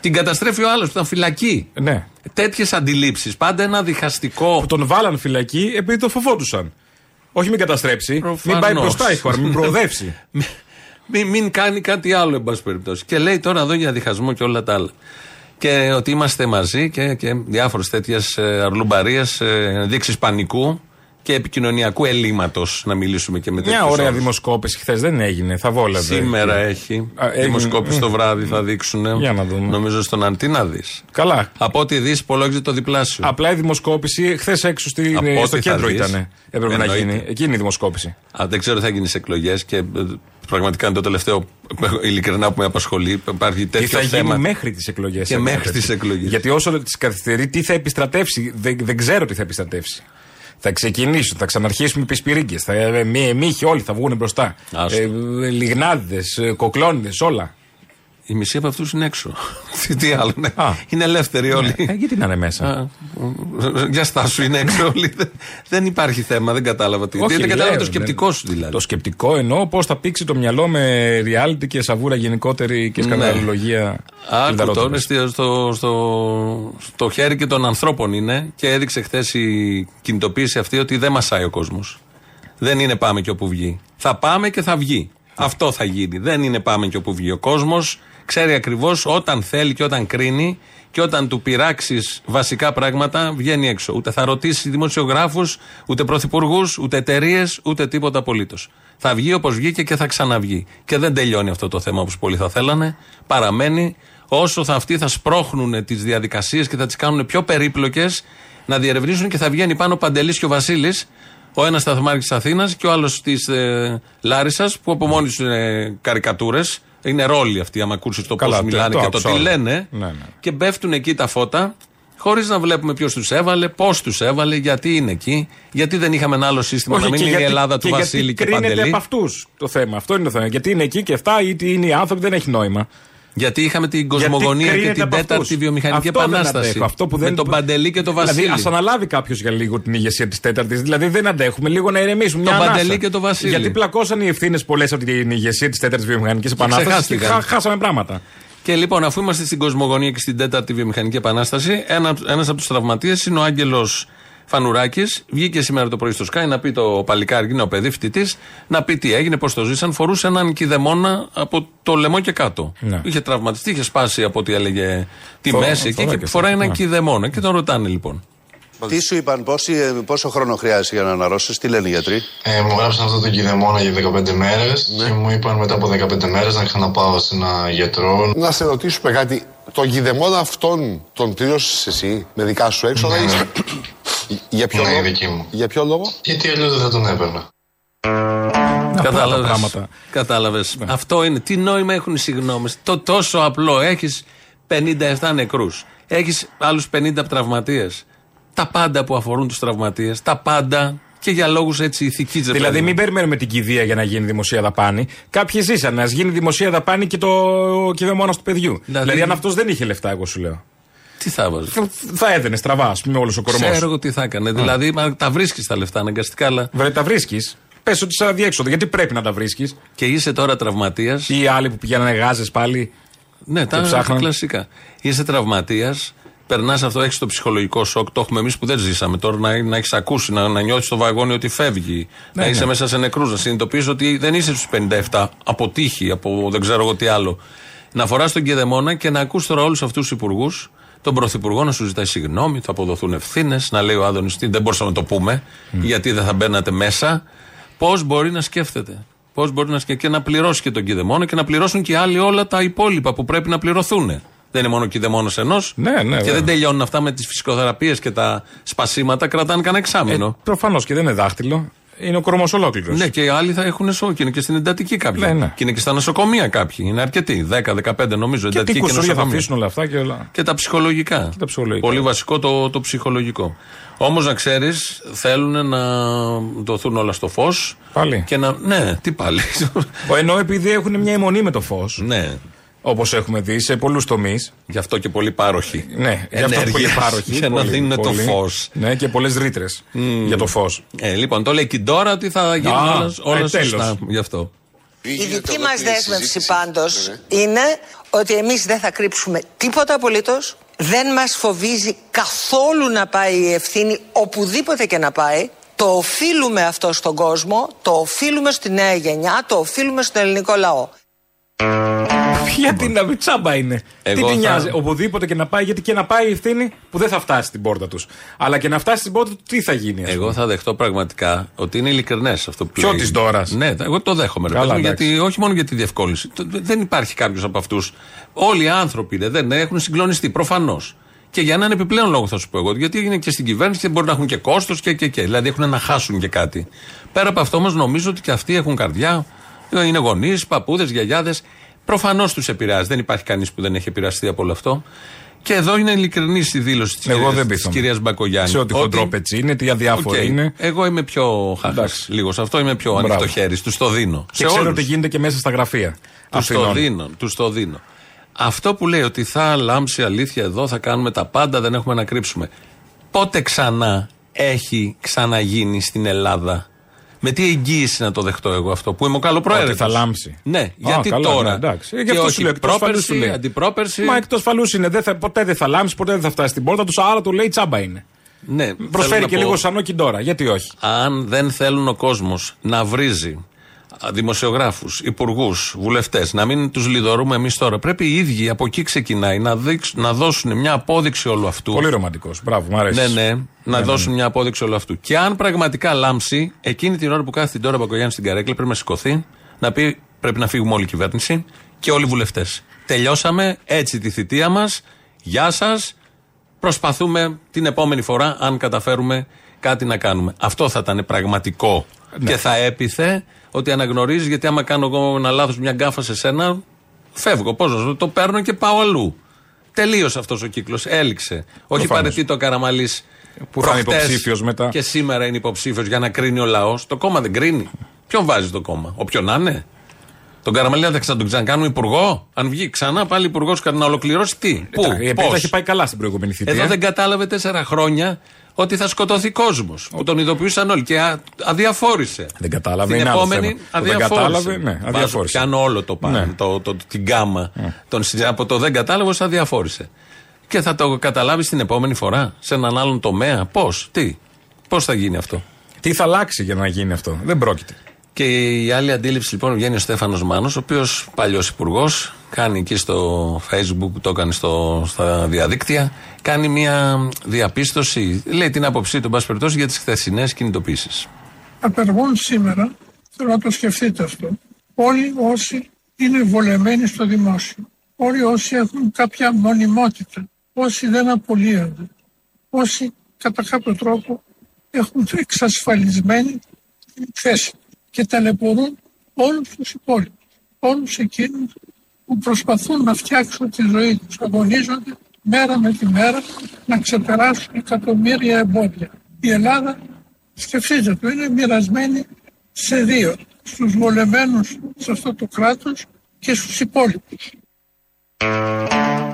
[SPEAKER 9] την καταστρέφει ο άλλος που ήταν φυλακή.
[SPEAKER 10] Ναι.
[SPEAKER 9] Τέτοιες αντιλήψεις. Πάντα ένα διχαστικό.
[SPEAKER 10] Που τον βάλαν φυλακή επειδή το φοβόντουσαν. Όχι μην καταστρέψει. Μην πάει
[SPEAKER 9] Προφανώς.
[SPEAKER 10] μπροστά η χώρα, μην προοδεύσει. (laughs)
[SPEAKER 9] μην, μην κάνει κάτι άλλο, εν πάση περιπτώσει. Και λέει τώρα εδώ για διχασμό και όλα τα άλλα. Και ότι είμαστε μαζί και, και διάφορες τέτοιες αρλουμπαρίες, ενδείξει πανικού και επικοινωνιακού ελλείμματος. Να μιλήσουμε και με τέτοιους.
[SPEAKER 10] Μια ωραία δημοσκόπηση χθες δεν έγινε. Θα βόλευε.
[SPEAKER 9] Σήμερα
[SPEAKER 10] Και-
[SPEAKER 9] έχει.
[SPEAKER 10] Α, έγινε.
[SPEAKER 9] Δημοσκόπηση το βράδυ θα δείξουν.
[SPEAKER 10] Για να δούμε.
[SPEAKER 9] Νομίζω στον Αντί να δεις.
[SPEAKER 10] Καλά.
[SPEAKER 9] Από ό,τι δεις, υπολόγιζε το διπλάσιο.
[SPEAKER 10] Απλά η δημοσκόπηση χθες έξω στη,
[SPEAKER 9] Από
[SPEAKER 10] στο
[SPEAKER 9] ό,τι θα
[SPEAKER 10] κέντρο
[SPEAKER 9] δεις.
[SPEAKER 10] ήταν. Έπρεπε να
[SPEAKER 9] Εννοείται.
[SPEAKER 10] γίνει. Εκείνη η δημοσκόπηση.
[SPEAKER 9] Α, δεν ξέρω τι θα γίνεις στι εκλογές και ε, πραγματικά είναι το τελευταίο ειλικρινά που με απασχολεί. Υπάρχει
[SPEAKER 10] Τι
[SPEAKER 9] τέτοιο
[SPEAKER 10] θα γίνει
[SPEAKER 9] θέμα.
[SPEAKER 10] μέχρι τις εκλογές.
[SPEAKER 9] Και μέχρι τις εκλογές.
[SPEAKER 10] Γιατί όσο τι καθυστερεί, τι θα επιστρατεύσει. Δεν, δεν ξέρω τι θα επιστρατεύσει. Θα ξεκινήσουν, θα ξαναρχίσουν οι πισπυρίγκες. Θα ε, μη, μύχοι όλοι θα βγουν μπροστά.
[SPEAKER 9] Άστο.
[SPEAKER 10] Ε, Λιγνάδες, κοκλώνιδε, όλα.
[SPEAKER 9] Οι μισοί από αυτούς είναι έξω. (laughs) τι, τι άλλο, ναι. Είναι ελεύθεροι όλοι.
[SPEAKER 10] Ε, γιατί να είναι μέσα;
[SPEAKER 9] Α, Για στάσου είναι έξω όλοι. Δεν- δεν υπάρχει θέμα, δεν κατάλαβα τι.
[SPEAKER 10] Όχι,
[SPEAKER 9] δεν κατάλαβα
[SPEAKER 10] λέω,
[SPEAKER 9] το σκεπτικό
[SPEAKER 10] ναι.
[SPEAKER 9] σου δηλαδή.
[SPEAKER 10] Το σκεπτικό εννοώ πώς θα πήξει το μυαλό με reality και σαβούρα γενικότερη και
[SPEAKER 9] Ναι.
[SPEAKER 10] σκανδαλολογία.
[SPEAKER 9] Άκου
[SPEAKER 10] λιδαρότητας.
[SPEAKER 9] τώρα στο, στο, στο, στο χέρι και των ανθρώπων είναι και έδειξε χθες η κινητοποίηση αυτή ότι δεν μασάει ο κόσμος. Δεν είναι πάμε και όπου βγει. Θα πάμε και θα βγει. Αυτό θα γίνει. Δεν είναι πάμε και όπου βγει. Ο κόσμος ξέρει ακριβώς όταν θέλει και όταν κρίνει και όταν του πειράξεις βασικά πράγματα βγαίνει έξω. Ούτε θα ρωτήσεις δημοσιογράφους, ούτε πρωθυπουργούς, ούτε εταιρείες, ούτε τίποτα απολύτως. Θα βγει όπως βγήκε και θα ξαναβγεί. Και δεν τελειώνει αυτό το θέμα όπως πολλοί θα θέλανε. Παραμένει όσο θα αυτοί θα σπρώχνουν τις διαδικασίες και θα τις κάνουν πιο περίπλοκες να διερευνήσουν και θα βγαίνει πάνω ο Παντελής και ο Βασίλης ο ένας σταθμάρχης της Αθήνας και ο άλλος της ε, Λάρισας, που από μόνοι τους είναι καρικατούρες. Είναι ρόλοι αυτοί, άμα ακούσει το πώς
[SPEAKER 10] Καλά,
[SPEAKER 9] μιλάνε
[SPEAKER 10] το
[SPEAKER 9] και το
[SPEAKER 10] άκουσα
[SPEAKER 9] τι
[SPEAKER 10] όλο.
[SPEAKER 9] λένε.
[SPEAKER 10] Ναι, ναι.
[SPEAKER 9] Και πέφτουν εκεί τα φώτα, χωρίς να βλέπουμε ποιος τους έβαλε, πώς τους έβαλε, γιατί είναι εκεί, γιατί δεν είχαμε ένα άλλο σύστημα. να μην
[SPEAKER 10] και
[SPEAKER 9] είναι η
[SPEAKER 10] γιατί-
[SPEAKER 9] Ελλάδα του
[SPEAKER 10] και
[SPEAKER 9] Βασίλη
[SPEAKER 10] γιατί
[SPEAKER 9] και
[SPEAKER 10] κρίνεται
[SPEAKER 9] Παντελή.
[SPEAKER 10] από αυτούς το θέμα. Αυτό είναι το θέμα. Γιατί είναι εκεί και αυτά, ή τι είναι οι άνθρωποι, δεν έχει νόημα.
[SPEAKER 9] Γιατί είχαμε την κοσμογονία και
[SPEAKER 10] κρίνεται
[SPEAKER 9] την
[SPEAKER 10] από
[SPEAKER 9] τέταρτη
[SPEAKER 10] αυτούς.
[SPEAKER 9] βιομηχανική
[SPEAKER 10] Αυτό δεν
[SPEAKER 9] επανάσταση.
[SPEAKER 10] αντέχω. Αυτό που δεν...
[SPEAKER 9] Με τον Παντελή και τον Βασίλη.
[SPEAKER 10] Δηλαδή, ας αναλάβει κάποιος για λίγο την ηγεσία της τέταρτης. Δηλαδή, δεν αντέχουμε λίγο να ηρεμήσουμε.
[SPEAKER 9] Τον
[SPEAKER 10] μια ανάσα.
[SPEAKER 9] Παντελή και τον Βασίλη.
[SPEAKER 10] Γιατί πλακώσαν οι ευθύνες πολλές από την ηγεσία της τέταρτης βιομηχανικής επανάστασης και
[SPEAKER 9] ξεχάστηκαν.
[SPEAKER 10] χα- χάσαμε πράγματα.
[SPEAKER 9] Και λοιπόν, αφού είμαστε στην κοσμογονία και στην τέταρτη βιομηχανική επανάσταση, ένα ένας από τους τραυματίες είναι ο Άγγελος Φανουράκη. Βγήκε σήμερα το πρωί στο Sky να πει το παλικάρι, είναι ο παιδί φοιτητής, να πει τι έγινε, πώς το ζήσαν. Φορούσε έναν κηδεμόνα από το λαιμό και κάτω.
[SPEAKER 10] Ναι.
[SPEAKER 9] Είχε τραυματιστεί, είχε σπάσει από ό,τι έλεγε τη
[SPEAKER 15] Φο-
[SPEAKER 9] μέση εκεί
[SPEAKER 15] φοράει
[SPEAKER 9] και
[SPEAKER 15] και
[SPEAKER 9] φοράει
[SPEAKER 15] αυτό.
[SPEAKER 9] έναν
[SPEAKER 15] Ναι.
[SPEAKER 9] κηδεμόνα. Και τον ρωτάνε λοιπόν.
[SPEAKER 15] Τι σου είπαν, πόση, ε, πόσο χρόνο χρειάζεσαι για να αναρρώσεις, τι λένε οι γιατροί;
[SPEAKER 16] Ε, μου γράψαν αυτό το κηδεμόνα για 15 μέρες και μου είπαν μετά από 15 μέρες να ξαναπάω σε ένα γιατρό.
[SPEAKER 17] Να σε ρωτήσουμε κάτι. Τον κηδεμόνα αυτόν τον πλήρωσες εσύ με δικά σου έξοδα
[SPEAKER 16] Ναι,
[SPEAKER 17] ή-
[SPEAKER 16] ναι. (clears throat)
[SPEAKER 17] Για ποιο
[SPEAKER 16] Ναι,
[SPEAKER 17] λόγο;
[SPEAKER 16] δική μου.
[SPEAKER 17] Για ποιο λόγο;
[SPEAKER 16] Γιατί αλλιώς δεν θα τον έπαιρνα.
[SPEAKER 9] Κατάλαβες.
[SPEAKER 10] πράγματα.
[SPEAKER 9] Κατάλαβες. Αυτό είναι. Τι νόημα έχουν οι συγγνώμες; Το τόσο απλό. Έχεις 57 νεκρούς. Έχεις άλλους 50 τραυματίες. Τα πάντα που αφορούν τους τραυματίες. Τα πάντα και για λόγους έτσι ηθικής
[SPEAKER 10] Δηλαδή, μην περιμένουμε την κηδεία για να γίνει δημοσία δαπάνη. Κάποιοι ζήσαν. Α γίνει δημοσία δαπάνη και το κηδεμόνα του παιδιού. Δηλαδή, αν αυτός δεν είχε λεφτά, εγώ σου λέω.
[SPEAKER 9] Τι θα βάζει.
[SPEAKER 10] Θα, θα έδαινε στραβά, ας πούμε, όλος ο κορμός.
[SPEAKER 9] Ξέρω εγώ τι θα έκανε. Δηλαδή, μα, τα βρίσκεις τα λεφτά αναγκαστικά, αλλά.
[SPEAKER 10] Βρε, τα βρίσκεις. Πες ότι είσαι αδιέξοδο. Γιατί πρέπει να τα βρίσκεις;
[SPEAKER 9] Και είσαι τώρα τραυματίας.
[SPEAKER 10] Ή οι άλλοι που πηγαίνανε γάζες πάλι.
[SPEAKER 9] Ναι,
[SPEAKER 10] και
[SPEAKER 9] τα
[SPEAKER 10] ψάχναν.
[SPEAKER 9] κλασικά. Είσαι τραυματίας, περνάς αυτό, έχει το ψυχολογικό σοκ. Το έχουμε εμείς που δεν ζήσαμε τώρα. Να, να έχεις ακούσει, να, να νιώθεις το βαγόνι ότι φεύγει.
[SPEAKER 10] Ναι,
[SPEAKER 9] να είσαι
[SPEAKER 10] ναι.
[SPEAKER 9] μέσα σε νεκρούς, να συνειδητοποιείς ότι δεν είσαι στους 57 από τύχη, από δεν ξέρω εγώ τι άλλο. Να φοράς τον κεδεμόνα και να ακούς τώρα όλους αυτούς τους υπουργούς, τον πρωθυπουργό να σου ζητάει συγγνώμη, θα αποδοθούν ευθύνες, να λέει ο Άδωνης τι δεν μπορούσαμε να το πούμε, γιατί δεν θα μπαίνατε μέσα. Πώς μπορεί να σκέφτεται. Πώς μπορεί να σκεφτεί και να πληρώσει και τον κηδεμόνο και να πληρώσουν και οι άλλοι όλα τα υπόλοιπα που πρέπει να πληρωθούν. Δεν είναι μόνο ο κηδεμόνος ενός.
[SPEAKER 10] Ναι, ναι.
[SPEAKER 9] Και
[SPEAKER 10] βέβαια.
[SPEAKER 9] δεν τελειώνουν αυτά με τις φυσικοθεραπείες και τα σπασίματα, κρατάνε κανένα εξάμεινο.
[SPEAKER 10] Προφανώς και δεν είναι δάχτυλο. Είναι ο κορμός ολόκληρος.
[SPEAKER 9] Ναι, και οι άλλοι θα έχουν σοκ. Και είναι και στην εντατική κάποιοι.
[SPEAKER 10] Ναι, ναι.
[SPEAKER 9] Και είναι και στα νοσοκομεία κάποιοι. Είναι αρκετοί. 10-15 νομίζω.
[SPEAKER 10] Και τι
[SPEAKER 9] εντατική και
[SPEAKER 10] κουσούρια θα
[SPEAKER 9] νοσοκομεία.
[SPEAKER 10] αφήσουν όλα αυτά και όλα.
[SPEAKER 9] Και τα ψυχολογικά.
[SPEAKER 10] τα ψυχολογικά.
[SPEAKER 9] Πολύ βασικό το, το ψυχολογικό. Όμως να ξέρεις, θέλουν να δοθούν όλα στο φως.
[SPEAKER 10] Πάλι.
[SPEAKER 9] Και να. Ναι, τι πάλι.
[SPEAKER 10] Ενώ επειδή έχουν μια αιμονή με το φως.
[SPEAKER 9] ναι.
[SPEAKER 10] Όπως έχουμε δει σε πολλούς τομείς.
[SPEAKER 9] Γι' αυτό και πολύ πάροχοι.
[SPEAKER 10] Ναι, γι' αυτό
[SPEAKER 9] Ενέργειας
[SPEAKER 10] πολύ πάροχοι. (laughs)
[SPEAKER 9] για να
[SPEAKER 10] πολύ,
[SPEAKER 9] δίνουν το
[SPEAKER 10] πολύ.
[SPEAKER 9] φως.
[SPEAKER 10] Ναι, και πολλές ρήτρες για το φως.
[SPEAKER 9] Ε, λοιπόν, το λέει και τώρα ότι θα γίνουν
[SPEAKER 10] Α,
[SPEAKER 9] όλα, όλα
[SPEAKER 10] ε, τέλος.
[SPEAKER 9] σωστά. Γι' αυτό.
[SPEAKER 18] Η δική μας δέσμευση πάντως είναι ότι εμείς δεν θα κρύψουμε τίποτα απολύτως. Δεν μας φοβίζει καθόλου να πάει η ευθύνη οπουδήποτε και να πάει. Το οφείλουμε αυτό στον κόσμο, το οφείλουμε στη νέα γενιά, το οφείλουμε στον ελληνικό λαό.
[SPEAKER 10] Γιατί να μην τσάμπα είναι.
[SPEAKER 9] Εγώ
[SPEAKER 10] Τι τη
[SPEAKER 9] θα-
[SPEAKER 10] νοιάζει, οπουδήποτε και να πάει, γιατί και να πάει η ευθύνη που δεν θα φτάσει στην πόρτα τους. Αλλά και να φτάσει στην πόρτα του, τι θα γίνει, ας
[SPEAKER 9] Εγώ
[SPEAKER 10] πούμε;
[SPEAKER 9] θα δεχτώ πραγματικά ότι είναι ειλικρινές αυτό που
[SPEAKER 10] Ποιο
[SPEAKER 9] λέει.
[SPEAKER 10] της Ντόρας;
[SPEAKER 9] Ναι, εγώ το δέχομαι. ρε
[SPEAKER 10] Καλά,
[SPEAKER 9] παιδί μου,
[SPEAKER 10] εντάξει.
[SPEAKER 9] γιατί, όχι μόνο για τη διευκόλυνση. Το- Δεν υπάρχει κάποιος από αυτούς. Όλοι οι άνθρωποι είναι, δεν έχουν συγκλονιστεί προφανώς. Και για έναν επιπλέον λόγο θα σου πω εγώ. Γιατί είναι και στην κυβέρνηση και μπορεί να έχουν και κόστος και, και, και. Δηλαδή έχουν να χάσουν και κάτι. Πέρα από αυτό όμως νομίζω ότι και αυτοί έχουν καρδιά. Είναι γονείς, παππούδες, γιαγιάδες. Προφανώς τους επηρεάζει. Δεν υπάρχει κανείς που δεν έχει επηρεαστεί από όλο αυτό. Και εδώ είναι ειλικρινής η δήλωση της
[SPEAKER 10] Εγώ δεν
[SPEAKER 9] της
[SPEAKER 10] πείθομαι.
[SPEAKER 9] κυρίας Μπακογιάννη.
[SPEAKER 10] Σε ό,τι χοντρόπετσι είναι, τι αδιάφορο
[SPEAKER 9] Οκ.
[SPEAKER 10] είναι.
[SPEAKER 9] Εγώ είμαι πιο χάχας.
[SPEAKER 10] Εντάξει.
[SPEAKER 9] Λίγο σε αυτό είμαι πιο
[SPEAKER 10] Μπράβο.
[SPEAKER 9] ανοιχτό χέρι. Τους το δίνω.
[SPEAKER 10] Και
[SPEAKER 9] σε
[SPEAKER 10] ξέρω
[SPEAKER 9] όλους.
[SPEAKER 10] ότι γίνεται και μέσα στα γραφεία.
[SPEAKER 9] Τους το
[SPEAKER 10] Αθηνών.
[SPEAKER 9] δίνω. Τους το δίνω. Αυτό που λέει ότι θα λάμψει αλήθεια εδώ, θα κάνουμε τα πάντα, δεν έχουμε να κρύψουμε. Πότε ξανά έχει ξαναγίνει στην Ελλάδα. Με τι εγγύηση να το δεχτώ εγώ αυτό, που είμαι ο καλοπροαίρετος;
[SPEAKER 10] Ότι θα λάμψει.
[SPEAKER 9] Ναι,
[SPEAKER 10] Α,
[SPEAKER 9] γιατί
[SPEAKER 10] καλά,
[SPEAKER 9] τώρα;
[SPEAKER 10] ναι, εντάξει. Ε, γι'
[SPEAKER 9] Και
[SPEAKER 10] αυτό
[SPEAKER 9] όχι
[SPEAKER 10] σου λέω, εκτός φαλούς σου
[SPEAKER 9] πρόπερση,
[SPEAKER 10] λέει.
[SPEAKER 9] αντιπρόπερση.
[SPEAKER 10] Μα εκτός φαλούς είναι. Δεν θα, ποτέ δεν θα λάμψει, ποτέ δεν θα φτάσει στην πόρτα τους. Άρα του λέει τσάμπα είναι.
[SPEAKER 9] Ναι, θέλω
[SPEAKER 10] Προσφέρει
[SPEAKER 9] να
[SPEAKER 10] και
[SPEAKER 9] πω-
[SPEAKER 10] λίγο σανόκι τώρα. Γιατί όχι;
[SPEAKER 9] αν δεν θέλουν ο κόσμος να βρίζει δημοσιογράφους, υπουργούς, βουλευτές, να μην τους λιδωρούμε εμείς τώρα. Πρέπει οι ίδιοι από εκεί ξεκινάει να, δείξ- να δώσουν μια απόδειξη όλου αυτού.
[SPEAKER 10] Πολύ ρομαντικός. Μπράβο, μου αρέσει.
[SPEAKER 9] Ναι, ναι, να δώσουν μια απόδειξη όλου αυτού. Και αν πραγματικά λάμψει, εκείνη την ώρα που κάθεται την τώρα Μπακογιάννη στην καρέκλα, πρέπει να σηκωθεί, να πει: Πρέπει να φύγουμε όλη η κυβέρνηση και όλοι οι βουλευτές. Τελειώσαμε έτσι τη θητεία μας. Γεια σας. Προσπαθούμε την επόμενη φορά, αν καταφέρουμε κάτι να κάνουμε. Αυτό θα ήταν πραγματικό.
[SPEAKER 10] Ναι.
[SPEAKER 9] Και θα έπιθε ότι αναγνωρίζεις, γιατί άμα κάνω εγώ ένα λάθος, μια γκάφα σε σένα, φεύγω. Πώς να σου το παίρνω και πάω αλλού. Τελείωσε αυτός ο κύκλος. Έληξε. Όχι
[SPEAKER 10] Προφανώς.
[SPEAKER 9] παρετεί το καραμαλής.
[SPEAKER 10] Που θα είναι υποψήφιος μετά.
[SPEAKER 9] Και σήμερα είναι υποψήφιος για να κρίνει ο λαός. Το κόμμα δεν κρίνει. Ποιον βάζεις το κόμμα, Όποιον να είναι. Τον Καραμαλή δεν θα τον ξανακάνουμε υπουργό. Αν βγει ξανά πάλι υπουργό να ολοκληρώσει τι; Πού,
[SPEAKER 10] Εντάξει, επειδή
[SPEAKER 9] πώς;
[SPEAKER 10] τα έχει πάει καλά στην προηγούμενη θητεία.
[SPEAKER 9] Εδώ δεν κατάλαβε τέσσερα χρόνια ότι θα σκοτωθεί κόσμος. Που τον ειδοποιούσαν όλοι και α, αδιαφόρησε.
[SPEAKER 10] Δεν κατάλαβε.
[SPEAKER 9] Την
[SPEAKER 10] είναι άλλο
[SPEAKER 9] επόμενη
[SPEAKER 10] θέμα. Το Δεν
[SPEAKER 9] αδιαφόρησε.
[SPEAKER 10] κατάλαβε. Ναι,
[SPEAKER 9] Βάζω,
[SPEAKER 10] αδιαφόρησε.
[SPEAKER 9] Πιάνω όλο το πάνω,
[SPEAKER 10] Ναι.
[SPEAKER 9] το, το, την γκάμα. Τον, συζη- από το δεν κατάλαβε, ως αδιαφόρησε. Και θα το καταλάβει την επόμενη φορά, σε έναν άλλον τομέα. Πώς, τι, πώς θα γίνει αυτό;
[SPEAKER 10] Τι θα αλλάξει για να γίνει αυτό; Δεν πρόκειται.
[SPEAKER 9] Και η άλλη αντίληψη λοιπόν βγαίνει ο Στέφανος Μάνος, ο οποίος παλιός υπουργός, κάνει εκεί στο facebook, το έκανε στο, στα διαδίκτυα, κάνει μια διαπίστωση, λέει την άποψή του, εν πάση περιπτώσει, για τις χθεσινές κινητοποίησεις.
[SPEAKER 19] απεργούν σήμερα, θέλω να το σκεφτείτε αυτό, όλοι όσοι είναι βολεμένοι στο δημόσιο, όλοι όσοι έχουν κάποια μονιμότητα, όσοι δεν απολύονται, όσοι κατά κάποιο τρόπο έχουν εξασφαλισμένη θέση και ταλαιπωρούν όλους τους υπόλοιπους, όλους εκείνους που προσπαθούν να φτιάξουν τη ζωή τους, αγωνίζονται μέρα με τη μέρα να ξεπεράσουν εκατομμύρια εμπόδια. Η Ελλάδα Σκεφτείτε το, είναι μοιρασμένη σε δύο. Στους βολεμένους σε αυτό το κράτος και στους υπόλοιπους.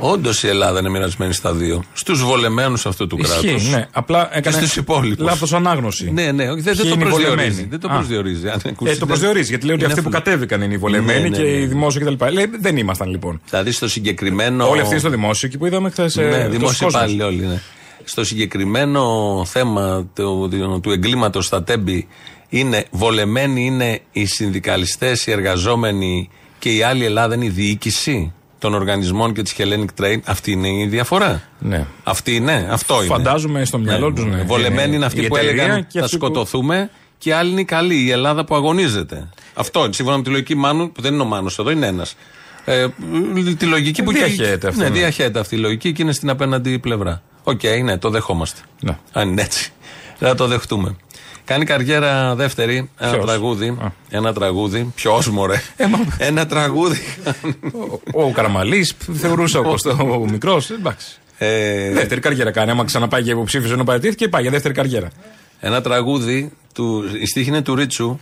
[SPEAKER 9] Όντως η Ελλάδα είναι μοιρασμένη στα δύο. Στους βολεμένους αυτού του
[SPEAKER 10] Ισχύει,
[SPEAKER 9] κράτους.
[SPEAKER 10] ναι. Απλά
[SPEAKER 9] και
[SPEAKER 10] έκανε
[SPEAKER 9] στους υπόλοιπους.
[SPEAKER 10] λάθος ανάγνωση.
[SPEAKER 9] Ναι, ναι, όχι, δεν, δεν
[SPEAKER 10] Ποιοι
[SPEAKER 9] το
[SPEAKER 10] είναι οι
[SPEAKER 9] προσδιορίζει.
[SPEAKER 10] βολεμένοι.
[SPEAKER 9] Δεν το
[SPEAKER 10] Α.
[SPEAKER 9] προσδιορίζει. αν
[SPEAKER 10] Ε,
[SPEAKER 9] ακούσεις,
[SPEAKER 10] το
[SPEAKER 9] δεν-
[SPEAKER 10] προσδιορίζει γιατί λέει ότι
[SPEAKER 9] είναι
[SPEAKER 10] αυτοί που
[SPEAKER 9] φλου.
[SPEAKER 10] κατέβηκαν είναι οι βολεμένοι
[SPEAKER 9] Ναι, ναι,
[SPEAKER 10] και
[SPEAKER 9] ναι.
[SPEAKER 10] οι δημόσιοι κτλ. Λέει δεν ήμασταν λοιπόν.
[SPEAKER 9] Δηλαδή στο συγκεκριμένο.
[SPEAKER 10] Όλοι αυτοί στο δημόσιο εκεί που είδαμε χθες.
[SPEAKER 9] Ναι, δημόσιοι υπάλληλοι όλοι. Ναι. Στο συγκεκριμένο θέμα του, του, του εγκλήματος στα τέμπη είναι βολεμένοι είναι οι συνδικαλιστές, οι εργαζόμενοι και η άλλη Ελλάδα είναι η διοίκηση των οργανισμών και της Hellenic Trade. Αυτή είναι η διαφορά.
[SPEAKER 10] Ναι.
[SPEAKER 9] Αυτή είναι, αυτό είναι.
[SPEAKER 10] Φαντάζομαι στο μυαλό τους, ναι.
[SPEAKER 9] Βολεμένοι είναι αυτοί
[SPEAKER 10] Η
[SPEAKER 9] που
[SPEAKER 10] εταιρεία
[SPEAKER 9] έλεγαν
[SPEAKER 10] και
[SPEAKER 9] θα
[SPEAKER 10] αυτοί που-
[SPEAKER 9] σκοτωθούμε και η άλλη είναι η καλή, η Ελλάδα που αγωνίζεται. Αυτό, σύμφωνα με τη λογική Μάνου, που δεν είναι ο Μάνος εδώ, είναι ένας. Ε, τη λογική που
[SPEAKER 10] Διαχέεται αυτό,
[SPEAKER 9] Ναι,
[SPEAKER 10] ναι.
[SPEAKER 9] διαχέεται αυτή η λογική και είναι στην απέναντι πλευρά. Οκ, ναι, το δεχόμαστε.
[SPEAKER 10] Ναι.
[SPEAKER 9] Αν είναι έτσι. Θα το δεχτούμε. Κάνει καριέρα δεύτερη, ένα
[SPEAKER 10] Ποιος;
[SPEAKER 9] τραγούδι. Ένα τραγούδι. Ποιος, μωρέ; ένα τραγούδι.
[SPEAKER 10] Ο Καραμαλής θεωρούσε ο Κωστό ο μικρός. Εντάξει.
[SPEAKER 9] Ε,
[SPEAKER 10] Δεύτερη καριέρα κάνει. Άμα ξαναπάει για υποψήφιος ενώ παραιτήθηκε, πάει για δεύτερη καριέρα.
[SPEAKER 9] Ένα τραγούδι, του, η στίχη είναι του Ρίτσου,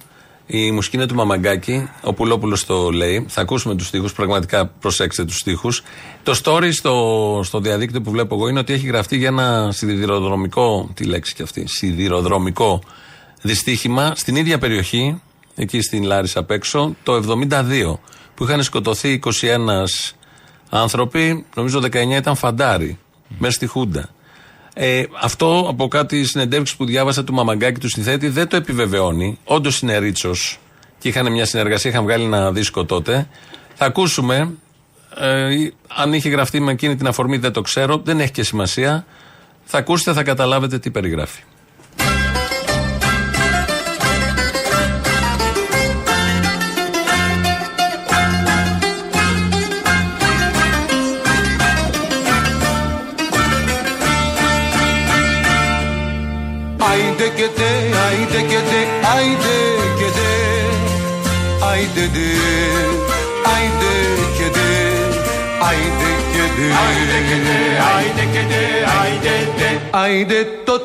[SPEAKER 9] η μουσική είναι του Μαμαγκάκη, ο Πουλόπουλος το λέει. Θα ακούσουμε τους στίχους, πραγματικά προσέξτε τους στίχους. Το story στο, στο διαδίκτυο που βλέπω εγώ είναι ότι έχει γραφτεί για ένα σιδηροδρομικό, τι λέξη και αυτή, σιδηροδρομικό δυστύχημα στην ίδια περιοχή, εκεί στην Λάρισα απ' έξω, το 72, που είχαν σκοτωθεί 21 άνθρωποι, νομίζω 19 ήταν φαντάροι, μέσα στη Χούντα. Ε, αυτό από κάτι συνεντεύξεις που διάβασα του Μαμαγκάκη του συνθέτη δεν το επιβεβαιώνει. Όντως είναι Ρίτσος και είχαν μια συνεργασία, είχαν βγάλει ένα δίσκο τότε. Θα ακούσουμε. Ε, αν είχε γραφτεί με εκείνη την αφορμή δεν το ξέρω, δεν έχει και σημασία. Θα ακούσετε, θα καταλάβετε τι περιγράφει.
[SPEAKER 20] Άιντε τε, άιντε και τε, άιντε και τε, άιντε και τε, άιντε και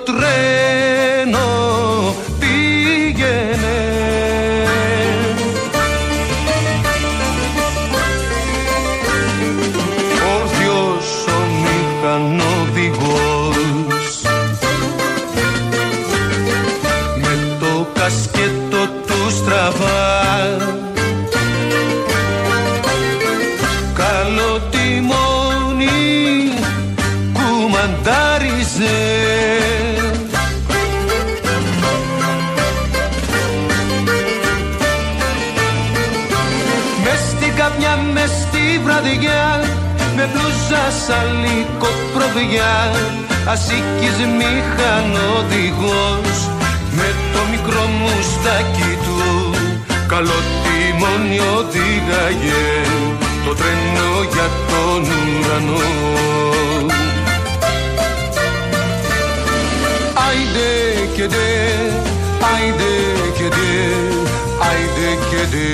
[SPEAKER 20] με μπλούζα σαλίκο προβιά ασίκης μηχανοδηγός με το μικρό μουστάκι του καλό τιμόνι οδήγαγε το τρένο για τον ουρανό. Άιντε και ντε, άιντε και ντε, άιντε και ντε.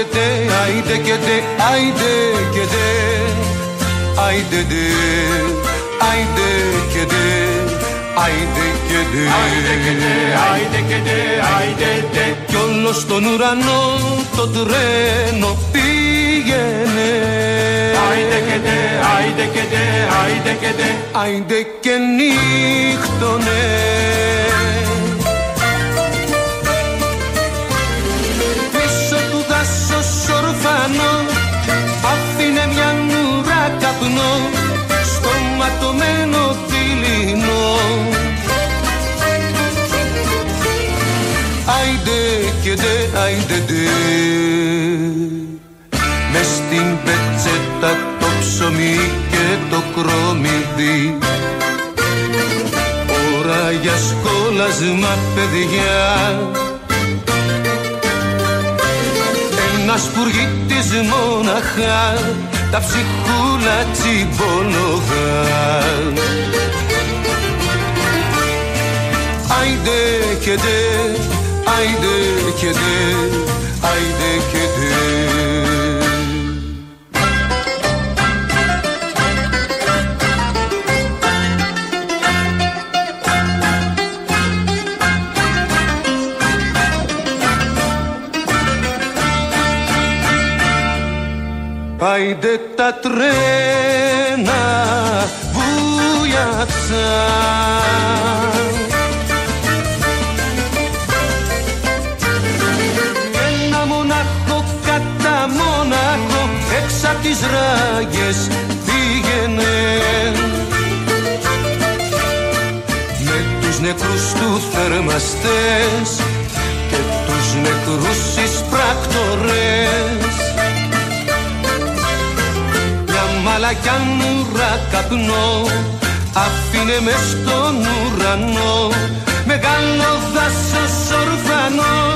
[SPEAKER 20] Και τε, άιντε και τε, άιντε και τε, άιντε ντε, άιντε και τε, άιντε και τε, άιντε και τε, άιντε και τε, άιντε τε. Κι όλος στον ουρανό το τρένο πήγαινε. Άιντε και τε, άιντε και τε, άιντε και τε, άιντε και νύχτωνε. Άιντε και ντε, άιντε ντε Μες στην πετσέτα το ψωμί και το κρομιδί Ώρα για σκόλασμα παιδιά. Ένα σπουργίτης μόναχα τα ψυχούλα τσιμπολογά Άιντε και ντε, άιντε και ντε, άιντε και ντε. Άιντε τα τις ράγες πήγαινε. Με τους νεκρούς του θερμαστές και τους νεκρούς εισπράκτορες Μια μαλακιά νουρά καπνό αφήνε μες στον ουρανό. Μεγάλο δάσος ορφανό